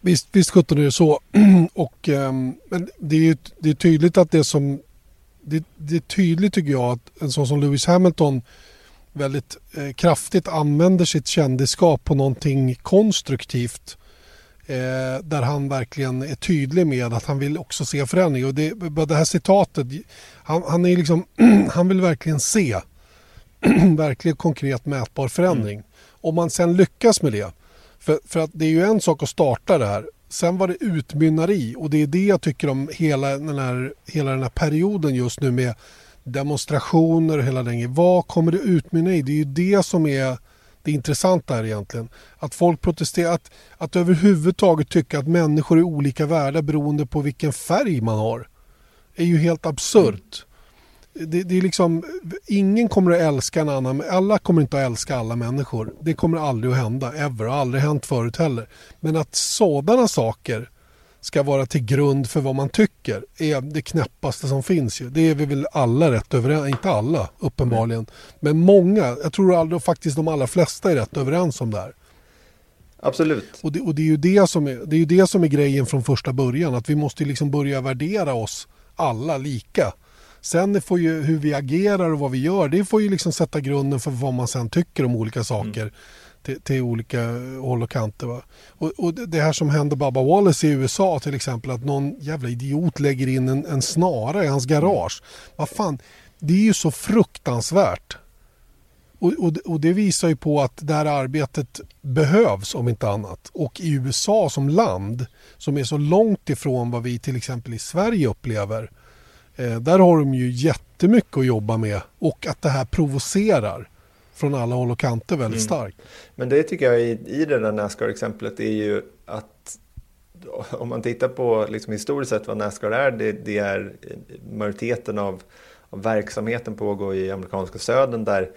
Speaker 1: Visst, visst sjutton är det så. Och, um, men det är ju det är tydligt att det som det, det, är tydligt tycker jag att en sån som Lewis Hamilton väldigt eh, kraftigt använder sitt kändisskap på någonting konstruktivt. Eh, där han verkligen är tydlig med att han vill också se förändring. Och det, det här citatet, han, han, är liksom, han vill verkligen se verkligen konkret mätbar förändring. Mm. Om man sen lyckas med det. För, för att det är ju en sak att starta det här sen vad det utmynnar i och det är det jag tycker om hela den här, hela den här perioden just nu med demonstrationer och hela den Vad kommer det utmynna i? Det är ju det som är det intressanta här egentligen. Att folk protesterar, att, att överhuvudtaget tycka att människor är olika värda beroende på vilken färg man har. är ju helt absurt. Det, det, är liksom, ingen kommer att älska en annan, alla kommer inte att älska alla människor. Det kommer aldrig att hända, ever, och aldrig hänt förut heller. Men att sådana saker ska vara till grund för vad man tycker är det knäppaste som finns. Ju. Det är vi väl alla rätt överens inte alla uppenbarligen, men många, jag tror aldrig, faktiskt de allra flesta är rätt överens om det här.
Speaker 2: Absolut.
Speaker 1: Och det, och det är ju det som är, det är, det som är grejen från första början, att vi måste liksom börja värdera oss alla lika. Sen får ju hur vi agerar och vad vi gör, det får ju liksom sätta grunden för vad man sen tycker om olika saker. Mm till, till, olika håll och kanter. Va? Och, och, det här som hände Baba Wallace i USA till exempel att någon jävla idiot lägger in en, en snara i hans garage. Vad fan, det är ju så fruktansvärt. Och, och, och, det visar ju på att det här arbetet behövs om inte annat. Och i USA som land som är så långt ifrån vad vi till exempel i Sverige upplever. Eh, där har de ju jättemycket att jobba med och att det här provocerar från alla håll och kanter väldigt mm. starkt.
Speaker 2: Men det tycker jag i, i det där Nascar-exemplet är ju att om man tittar på liksom historiskt sett vad Nascar är, det, det är majoriteten av, av verksamheten pågår i amerikanska södern där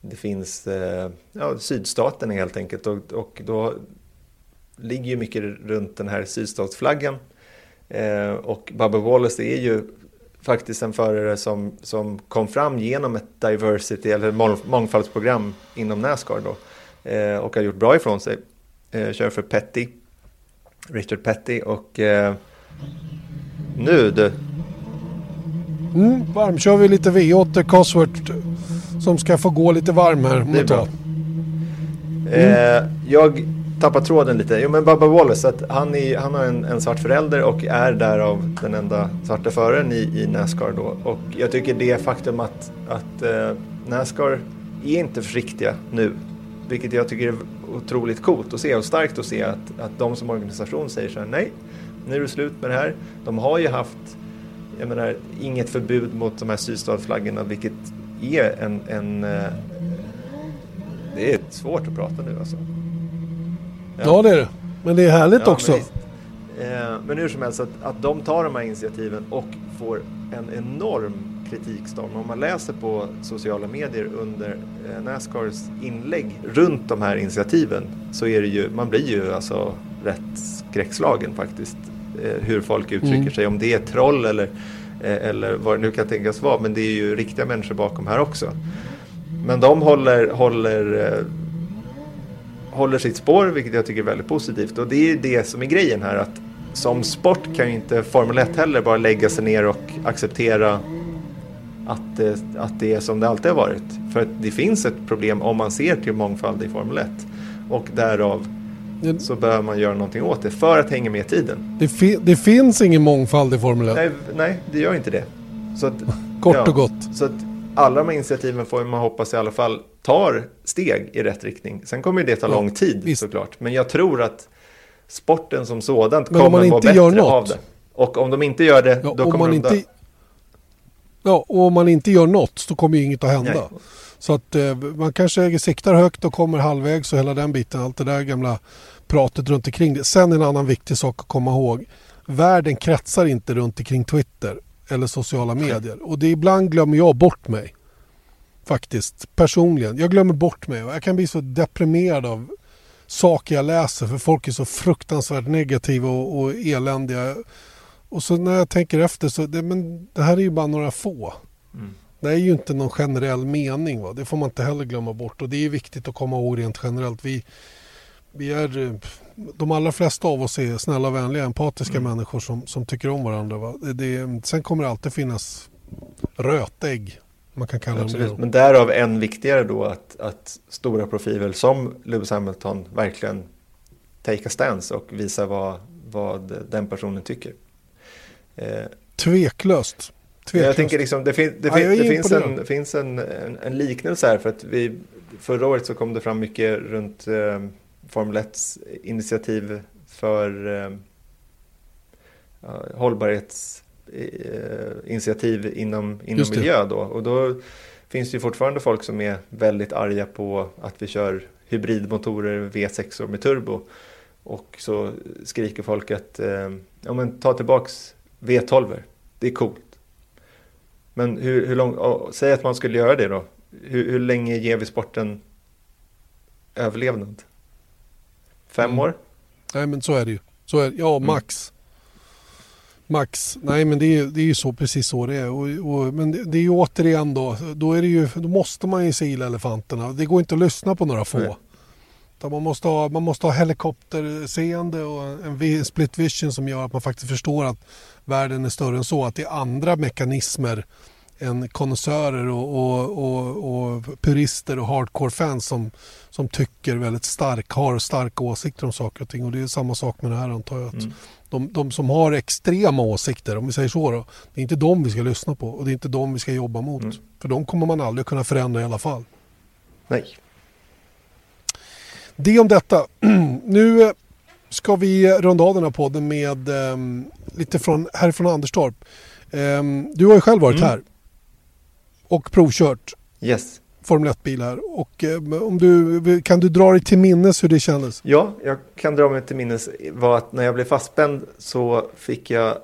Speaker 2: det finns eh, ja, sydstaten helt enkelt och, och då ligger ju mycket runt den här sydstatsflaggan. Eh, och Bubba Wallace är ju faktiskt en förare som, som kom fram genom ett diversity eller mångfaldsprogram inom Nascar då, eh, och har gjort bra ifrån sig. Eh, kör för Petty, Richard Petty och eh, nu du.
Speaker 1: Mm, varm kör vi lite V8 Cosworth som ska få gå lite varm här.
Speaker 2: Det är bra. Mm. jag tappat tråden lite. Jo men Bubba Wallace, att han, är, han har en, en svart förälder och är därav den enda svarta föraren i, i Nascar då. Och jag tycker det faktum att, att eh, Nascar är inte försiktiga nu, vilket jag tycker är otroligt coolt att se och starkt att se att, att de som organisation säger så här, nej, nu är det slut med det här. De har ju haft, jag menar, inget förbud mot de här sydstatsflaggorna, vilket är en, en eh, det är svårt att prata nu alltså.
Speaker 1: Ja. det är det. Men det är härligt ja, också.
Speaker 2: Men, eh, men hur som helst, att, att de tar de här initiativen och får en enorm kritikstorm. Om man läser på sociala medier under eh, Nascars inlägg runt de här initiativen så är det ju, man blir ju alltså rätt skräckslagen faktiskt. Eh, hur folk uttrycker mm. sig, om det är troll eller, eller vad det nu kan tänkas vara. Men det är ju riktiga människor bakom här också. Men de håller, håller håller sitt spår, vilket jag tycker är väldigt positivt. Och det är det som är grejen här, att som sport kan ju inte Formel 1 heller bara lägga sig ner och acceptera att det, att det är som det alltid har varit. För att det finns ett problem om man ser till mångfald i Formel 1. Och därav så behöver man göra någonting åt det för att hänga med i tiden.
Speaker 1: Det, fi det finns ingen mångfald i Formel 1.
Speaker 2: Nej, nej det gör inte det. Så att,
Speaker 1: Kort ja, och gott.
Speaker 2: Så att alla de här initiativen får man hoppas i alla fall tar steg i rätt riktning. Sen kommer det ta lång tid visst. såklart. Men jag tror att sporten som sådant kommer vara bättre av det. Och om de inte gör det, ja, då kommer de inte, dö.
Speaker 1: Ja, och om man inte gör något så kommer ju inget att hända. Nej. Så att eh, man kanske siktar högt och kommer halvvägs och hela den biten. Allt det där gamla pratet runt omkring det. Sen en annan viktig sak att komma ihåg. Världen kretsar inte runt omkring Twitter eller sociala medier. Och det ibland glömmer jag bort mig. Faktiskt, personligen. Jag glömmer bort mig jag kan bli så deprimerad av saker jag läser för folk är så fruktansvärt negativa och, och eländiga. Och så när jag tänker efter så, det, men det här är ju bara några få. Mm. Det är ju inte någon generell mening. Va? Det får man inte heller glömma bort och det är viktigt att komma ihåg rent generellt. Vi, vi är, de allra flesta av oss är snälla, vänliga, empatiska mm. människor som, som tycker om varandra. Va? Det, det, sen kommer det alltid finnas rötägg man kan kalla Absolut.
Speaker 2: dem Men därav än viktigare då att, att stora profiler som Lewis Hamilton verkligen take a stance och visa vad, vad den personen tycker.
Speaker 1: Eh, Tveklöst. Tveklöst.
Speaker 2: Jag tänker liksom, det, fin, det, fin, det finns, en, finns en, en, en, liknelse här för att vi, förra året så kom det fram mycket runt eh, Formel 1 initiativ för eh, hållbarhetsinitiativ inom, inom miljö då. Och då finns det ju fortfarande folk som är väldigt arga på att vi kör hybridmotorer V6 med turbo. Och så skriker folk att eh, ja, men ta tillbaks V12. Det är coolt. Men hur, hur lång, oh, säg att man skulle göra det då. Hur, hur länge ger vi sporten överlevnad? Fem mm. år?
Speaker 1: Nej men så är det ju. Så är, ja, mm. max. Mm. Max. Nej men det är, det är ju så, precis så det är. Och, och, men det, det, är ju återigen då, då, är det ju, då måste man ju sila elefanterna. Det går inte att lyssna på några få. Man måste, ha, man måste ha helikopterseende och en split vision som gör att man faktiskt förstår att världen är större än så. Att det är andra mekanismer än konnässörer och, och, och, och, purister och hardcore-fans som, som tycker väldigt starkt, har starka åsikter om saker och ting. Och det är samma sak med det här antar jag. Att mm. de, de, som har extrema åsikter, om vi säger så då, det är inte de vi ska lyssna på och det är inte de vi ska jobba mot. Mm. För de kommer man aldrig kunna förändra i alla fall.
Speaker 2: Nej.
Speaker 1: Det om detta. nu ska vi runda av den här podden med um, lite från, härifrån Anderstorp. Um, du har ju själv varit mm. här och provkört.
Speaker 2: Yes.
Speaker 1: Formel 1-bil här. Och om du, kan du dra dig till minnes hur det kändes?
Speaker 2: Ja, jag kan dra mig till minnes var att när jag blev fastspänd så fick jag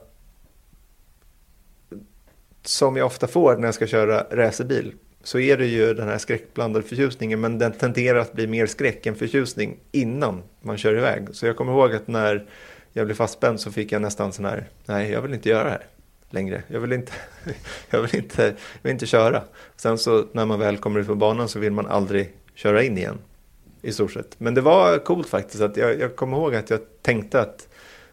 Speaker 2: som jag ofta får när jag ska köra racerbil så är det ju den här skräckblandade förtjusningen men den tenderar att bli mer skräck än förtjusning innan man kör iväg. Så jag kommer ihåg att när jag blev fastspänd så fick jag nästan sån här, nej jag vill inte göra det här längre. Jag vill inte, jag vill inte, jag vill inte köra. Sen så när man väl kommer ut på banan så vill man aldrig köra in igen. I stort sett. Men det var coolt faktiskt. Att jag, jag kommer ihåg att jag tänkte att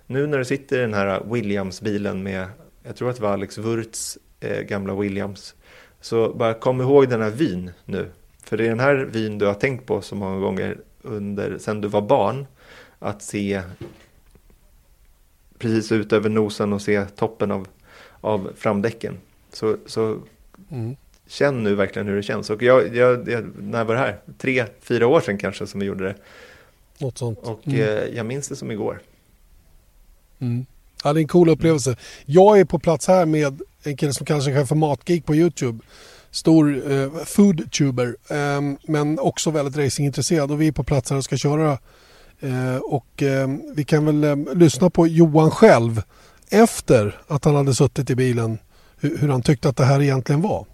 Speaker 2: nu när du sitter i den här Williams-bilen med, jag tror att det var Alex Wurts eh, gamla Williams så bara kom ihåg den här vyn nu. För det är den här vyn du har tänkt på så många gånger under, sen du var barn. Att se precis ut över nosen och se toppen av, av framdäcken. Så, så mm. känn nu verkligen hur det känns. Och jag, jag, jag, när var det här? Tre, fyra år sedan kanske som vi gjorde det.
Speaker 1: Något sånt.
Speaker 2: Och mm. eh, jag minns det som igår.
Speaker 1: Mm. Ja, det är en cool upplevelse. Jag är på plats här med en kille som kallar sig själv för Matgeek på YouTube. Stor eh, foodtuber eh, men också väldigt racingintresserad och vi är på plats här och ska köra. Eh, och eh, vi kan väl eh, lyssna på Johan själv efter att han hade suttit i bilen hur, hur han tyckte att det här egentligen var.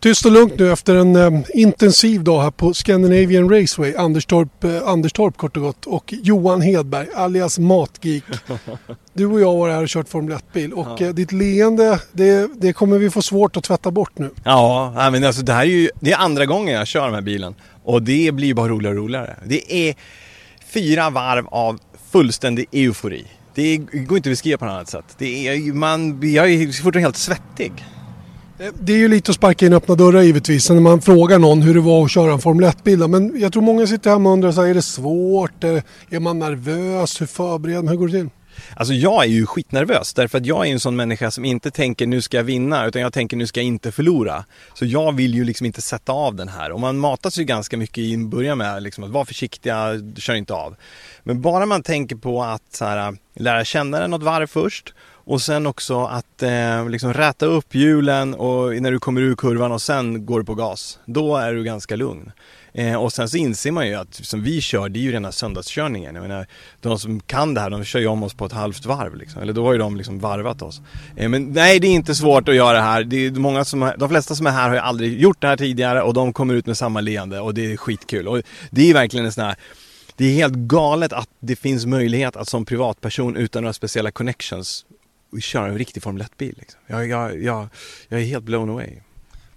Speaker 1: Tyst och lugnt nu efter en eh, intensiv dag här på Scandinavian Raceway, Anderstorp, eh, Anderstorp kort och gott och Johan Hedberg alias Matgeek. Du och jag var här och kört Formel 1-bil och ja. eh, ditt leende det, det, kommer vi få svårt att tvätta bort nu.
Speaker 3: Ja, men alltså det här är ju det är andra gången jag kör den här bilen och det blir bara roligare och roligare. Det är fyra varv av fullständig eufori. Det går inte att beskriva på något annat sätt. Det är, man, jag är fortfarande helt svettig.
Speaker 1: Eh, det är ju lite att sparka in öppna dörrar givetvis när man frågar någon hur det var att köra en Formel 1-bil. Men jag tror många sitter hemma och undrar, så här, är det svårt? Är man nervös? Hur förbereder man? Hur går det till?
Speaker 3: Alltså jag är ju skitnervös därför att jag är en sån människa som inte tänker nu ska jag vinna utan jag tänker nu ska jag inte förlora. Så jag vill ju liksom inte sätta av den här och man matas ju ganska mycket i början med liksom att vara försiktiga, kör inte av. Men bara man tänker på att så här, lära känna den något varv först och sen också att eh, liksom räta upp hjulen och när du kommer ur kurvan och sen går du på gas. Då är du ganska lugn. Eh, och sen så inser man ju att som vi kör, det är ju rena söndagskörningen. Jag menar, de som kan det här, de kör ju om oss på ett halvt varv liksom. Eller då har ju de liksom varvat oss. Eh, men nej, det är inte svårt att göra det här. Det är många som, de flesta som är här har ju aldrig gjort det här tidigare och de kommer ut med samma leende och det är skitkul. Och det är verkligen en sån här det är helt galet att det finns möjlighet att som privatperson utan några speciella connections köra en riktig Formel 1-bil. Liksom. Jag, jag, jag, jag är helt blown away.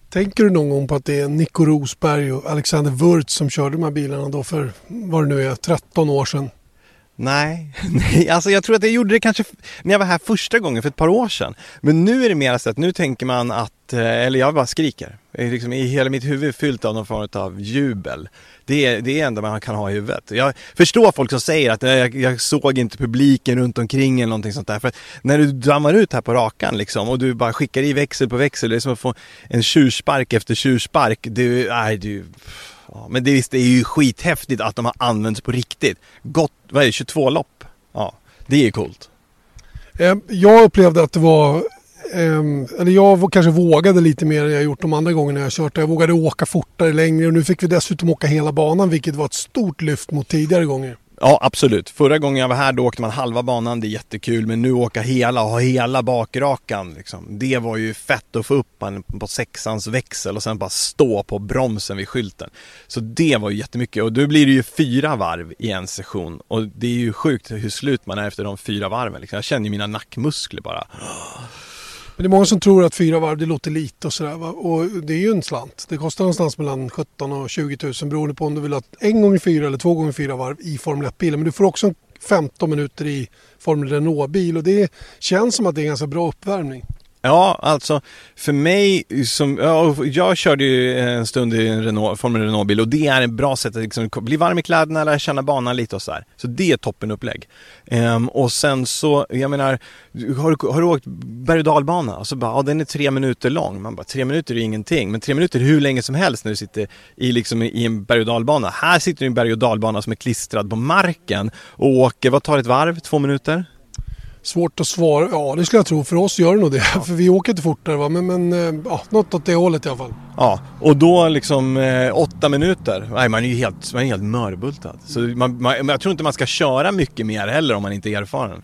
Speaker 1: Tänker du någon gång på att det är Nico Rosberg och Alexander Wurz som körde de här bilarna då för, vad det nu är, 13 år sedan?
Speaker 3: Nej, nej, alltså jag tror att jag gjorde det kanske när jag var här första gången för ett par år sedan. Men nu är det mer så att nu tänker man att, eh, eller jag bara skriker. Liksom, I hela mitt huvud fyllt av någon form av jubel. Det är det är enda man kan ha i huvudet. Jag förstår folk som säger att eh, jag, jag såg inte publiken runt omkring eller någonting sånt där. För att när du dammar ut här på rakan liksom och du bara skickar i växel på växel. Det är som att få en tjurspark efter tjurspark. Du, nej, du... Ja, men det, visst, det är ju skithäftigt att de har använts på riktigt. Gott, vad är det, 22 lopp? Ja, det är coolt.
Speaker 1: Ehm, jag upplevde att det var ehm, eller jag kanske vågade lite mer än jag gjort de andra gångerna jag kört. Jag vågade åka fortare längre och nu fick vi dessutom åka hela banan vilket var ett stort lyft mot tidigare gånger.
Speaker 3: Ja, absolut. Förra gången jag var här då åkte man halva banan, det är jättekul. Men nu åka hela och ha hela bakrakan. Liksom. Det var ju fett att få upp man på sexans växel och sen bara stå på bromsen vid skylten. Så det var ju jättemycket. Och då blir det ju fyra varv i en session. Och det är ju sjukt hur slut man är efter de fyra varven. Liksom. Jag känner ju mina nackmuskler bara.
Speaker 1: Men det är många som tror att fyra varv det låter lite och sådär. va? Och det är ju en slant. Det kostar någonstans mellan 17 och 20 000 beroende på om du vill ha en gånger fyra eller två gånger fyra varv i Formel 1-bilen. Men du får också 15 minuter i Formel Renault-bil och det känns som att det är en ganska bra uppvärmning.
Speaker 3: Ja, alltså för mig som, ja, jag körde ju en stund i en Renault, Formel Renault-bil och det är ett bra sätt att liksom bli varm i kläderna, lära känna banan lite och sådär. Så det är ett toppenupplägg. Ehm, och sen så, jag menar, har du, har du åkt berg och dalbana? Och så bara, ja den är tre minuter lång. Man bara, tre minuter är ingenting. Men tre minuter är hur länge som helst när du sitter i, liksom, i en berg och dalbana. Här sitter du i en berg och dalbana som är klistrad på marken och åker, vad tar ett varv? Två minuter?
Speaker 1: Svårt att svara. Ja, det skulle jag tro. För oss gör det nog det. För vi åker inte fortare. Va? Men, men eh, ja, något åt det hållet i alla fall.
Speaker 3: Ja, och då liksom eh, åtta minuter. Nej, man är ju helt, man är helt mörbultad. Så man, man, jag tror inte man ska köra mycket mer heller om man inte är erfaren.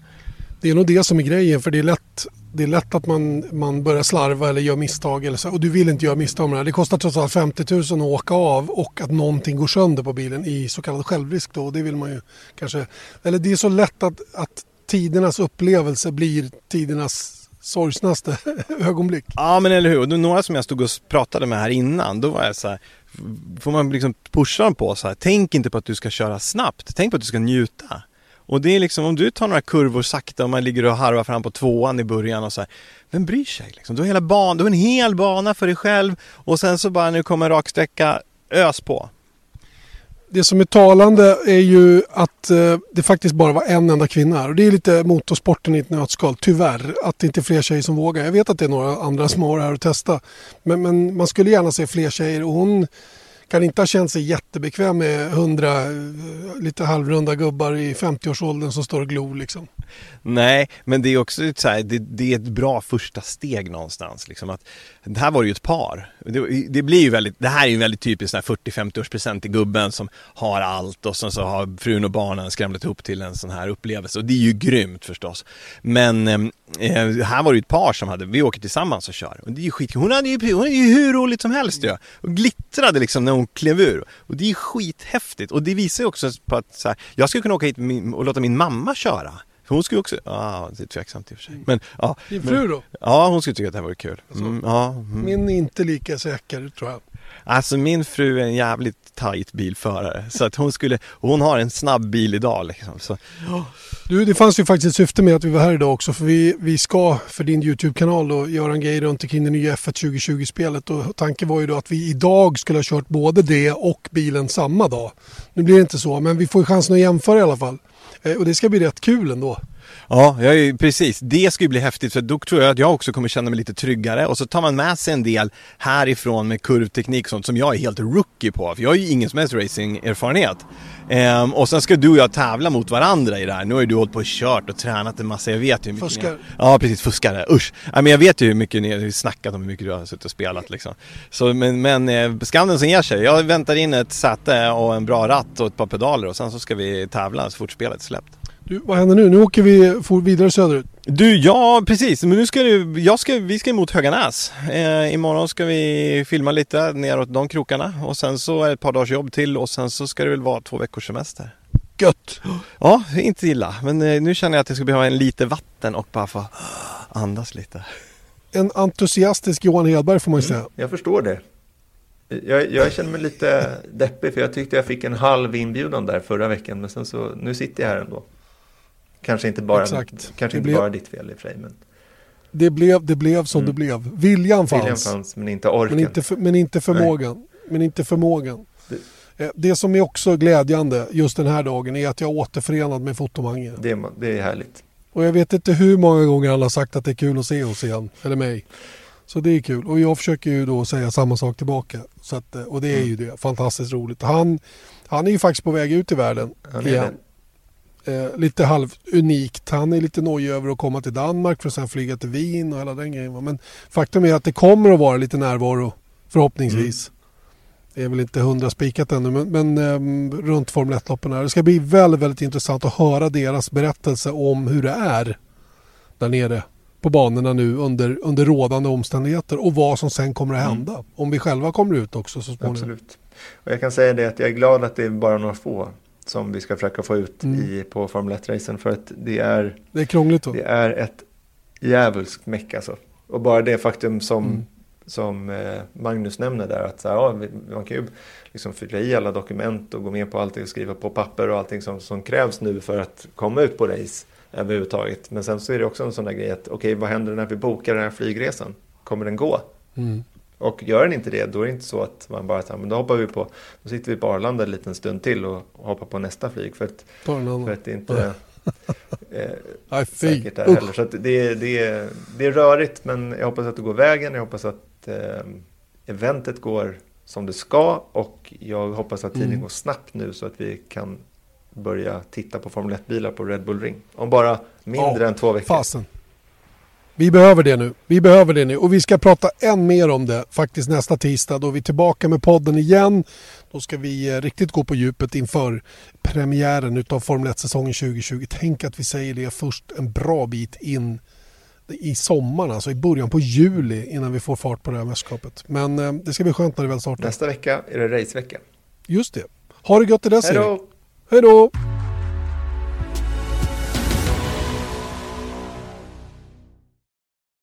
Speaker 1: Det är nog det som är grejen. För det är lätt, det är lätt att man, man börjar slarva eller gör misstag. Eller så. Och du vill inte göra misstag med det här. Det kostar trots allt 50 000 att åka av och att någonting går sönder på bilen i så kallad självrisk. Då. Och det vill man ju kanske... Eller det är så lätt att, att tidernas upplevelse blir tidernas sorgsnaste ögonblick.
Speaker 3: Ja, men eller hur. Och några som jag stod och pratade med här innan, då var jag så här, får man liksom pusha dem på så här, tänk inte på att du ska köra snabbt, tänk på att du ska njuta. Och det är liksom om du tar några kurvor sakta och man ligger och harvar fram på tvåan i början och så här, vem bryr sig liksom? Du har hela banan, du har en hel bana för dig själv och sen så bara när du kommer en raksträcka, ös på.
Speaker 1: Det som är talande är ju att eh, det faktiskt bara var en enda kvinna här. Och det är lite motorsporten i ett nötskal, tyvärr. Att det inte är fler tjejer som vågar. Jag vet att det är några andra som har det här att testa. Men, men man skulle gärna se fler tjejer och hon kan inte ha känt sig jättebekväm med hundra lite halvrunda gubbar i 50-årsåldern som står och glor liksom.
Speaker 3: Nej, men det är också ett så här, det, det är ett bra första steg någonstans. Liksom att, det här var ju ett par. Det, det blir ju väldigt, det här är ju en väldigt typisk 40-50 års present till gubben som har allt och sen så har frun och barnen skramlat ihop till en sån här upplevelse. Och det är ju grymt förstås. Men eh, här var det ju ett par som hade, vi åker tillsammans och kör. Och det är ju skit, hon hade ju, hon hade ju hur roligt som helst ju. Och glittrade liksom när hon klev ur. Och det är ju skithäftigt. Och det visar ju också på att så här, jag skulle kunna åka hit och låta min mamma köra. Hon skulle också, ja ah, det är tveksamt i och för sig. Men, ja,
Speaker 1: Din fru då?
Speaker 3: Ja, hon skulle tycka att det här var kul. Mm, ja, mm.
Speaker 1: Min är inte lika säker tror jag.
Speaker 3: Alltså min fru är en jävligt tight bilförare. Så att hon skulle, hon har en snabb bil idag liksom. Så,
Speaker 1: Du, det fanns ju faktiskt ett syfte med att vi var här idag också. För vi, vi ska för din YouTube-kanal då göra en grej runt omkring det nya F1 2020-spelet. Och tanken var ju då att vi idag skulle ha kört både det och bilen samma dag. Nu blir det inte så, men vi får ju chansen att jämföra i alla fall. Eh, och det ska bli rätt kul ändå
Speaker 3: ja, jag är, precis. Det skulle bli häftigt för då tror jag att jag också kommer känna mig lite tryggare. Och så tar man med sig en del härifrån med kurvteknik och sånt som jag är helt rookie på. För jag har ju ingen som helst racingerfarenhet. Ehm, och sen ska du och jag tävla mot varandra i det här. Nu har ju du hållit på och kört och tränat en massa. Jag vet ju hur mycket
Speaker 1: Fuskar.
Speaker 3: Ni, ja, precis. Fuskare. Usch. Ja, men jag vet ju hur mycket ni har snackat om hur mycket du har suttit och spelat liksom. Så, men, men eh, skam den som ger sig. Jag väntar in ett säte och en bra ratt och ett par pedaler och sen så ska vi tävla så fort spelet är släppt.
Speaker 1: Du, vad händer nu? Nu åker vi for vidare söderut.
Speaker 3: Du, ja precis. Men nu ska du, jag ska, vi ska emot Höganäs. Eh, imorgon ska vi filma lite neråt de krokarna och sen så är det ett par dagars jobb till och sen så ska det väl vara två veckors semester.
Speaker 1: Gött!
Speaker 3: Ja, inte illa. Men eh, nu känner jag att jag ska behöva en lite vatten och bara få andas lite.
Speaker 1: En entusiastisk Johan Hedberg får man ju säga.
Speaker 2: Jag förstår det. Jag, jag känner mig lite deppig för jag tyckte jag fick en halv inbjudan där förra veckan. Men sen så, nu sitter jag här ändå. Kanske inte bara,
Speaker 1: Exakt.
Speaker 2: kanske inte
Speaker 1: blev-
Speaker 2: bara ditt fel i och sig. Men
Speaker 1: Det blev, det blev som det blev. Viljan fanns.
Speaker 2: Mm. viljan fanns men inte orken.
Speaker 1: Men inte, för, men inte förmågan. Men inte förmågan.
Speaker 2: Det-
Speaker 1: Eh, Det som är också glädjande just den här dagen är att jag är återförenad med Fotomange.
Speaker 2: Det, är- det är härligt.
Speaker 1: Och jag vet inte hur många gånger har sagt att det är kul att se oss igen. Eller mig. Så det är kul. Och jag försöker ju då säga samma sak tillbaka. Så att, eh, och det är
Speaker 2: Mm.
Speaker 1: ju det. Fantastiskt roligt. Han, han är ju faktiskt på väg ut i världen igen. Eh, lite halvunikt. Han är lite nojig över att komma till Danmark för att sen flyga till Wien och hela den grejen. Men faktum är att det kommer att vara lite närvaro förhoppningsvis. Mm. Det är väl inte hundra spikat ännu men, men eh, runt Formel 1-loppen här. Det ska bli väldigt, väldigt intressant att höra deras berättelse om hur det är där nere på banorna nu under, under rådande omständigheter och vad som sen kommer att mm. hända. Mm. Om vi själva kommer ut också så småningom.
Speaker 2: Absolut. Och jag kan säga det att jag är glad att det är bara några få som vi ska försöka få ut mm. i, på Formel 1-racen för att det är
Speaker 1: Det är krångligt då.
Speaker 2: Det är ett djävulskt meck alltså. Och bara det faktum som, mm. som eh, Magnus nämner där att så här, ja, man kan ju liksom fylla i alla dokument och gå med på allting och skriva på papper och allting som, som krävs nu för att komma ut på race överhuvudtaget. Men sen så är det också en sån där grej att okej, okay, vad händer när vi bokar den här flygresan? Kommer den gå? Mm. Och gör den inte det, då är det inte så att man bara säger, men då hoppar vi på, då sitter vi på Arlanda en liten stund till och hoppar på nästa flyg. För att, för att det inte eh, säkert där heller. Så det, det, det är rörigt, men jag hoppas att det går vägen. Jag hoppas att eh, eventet går som det ska och jag hoppas att tiden mm. går snabbt nu så att vi kan börja titta på Formel 1-bilar på Red Bull Ring. Om bara mindre ja, än två veckor.
Speaker 1: Fasen. Vi behöver det nu. Vi behöver det nu och vi ska prata än mer om det faktiskt nästa tisdag då vi är tillbaka med podden igen. Då ska vi eh, riktigt gå på djupet inför premiären utav Formel 1-säsongen 2020. Tänk att vi säger det först en bra bit in i sommaren, alltså i början på juli innan vi får fart på det här mästerskapet. Men eh, det ska bli skönt när det väl startar.
Speaker 2: Nästa vecka är det racevecka.
Speaker 1: Just det. Ha det gött i det
Speaker 2: Hej då!
Speaker 1: Hej då!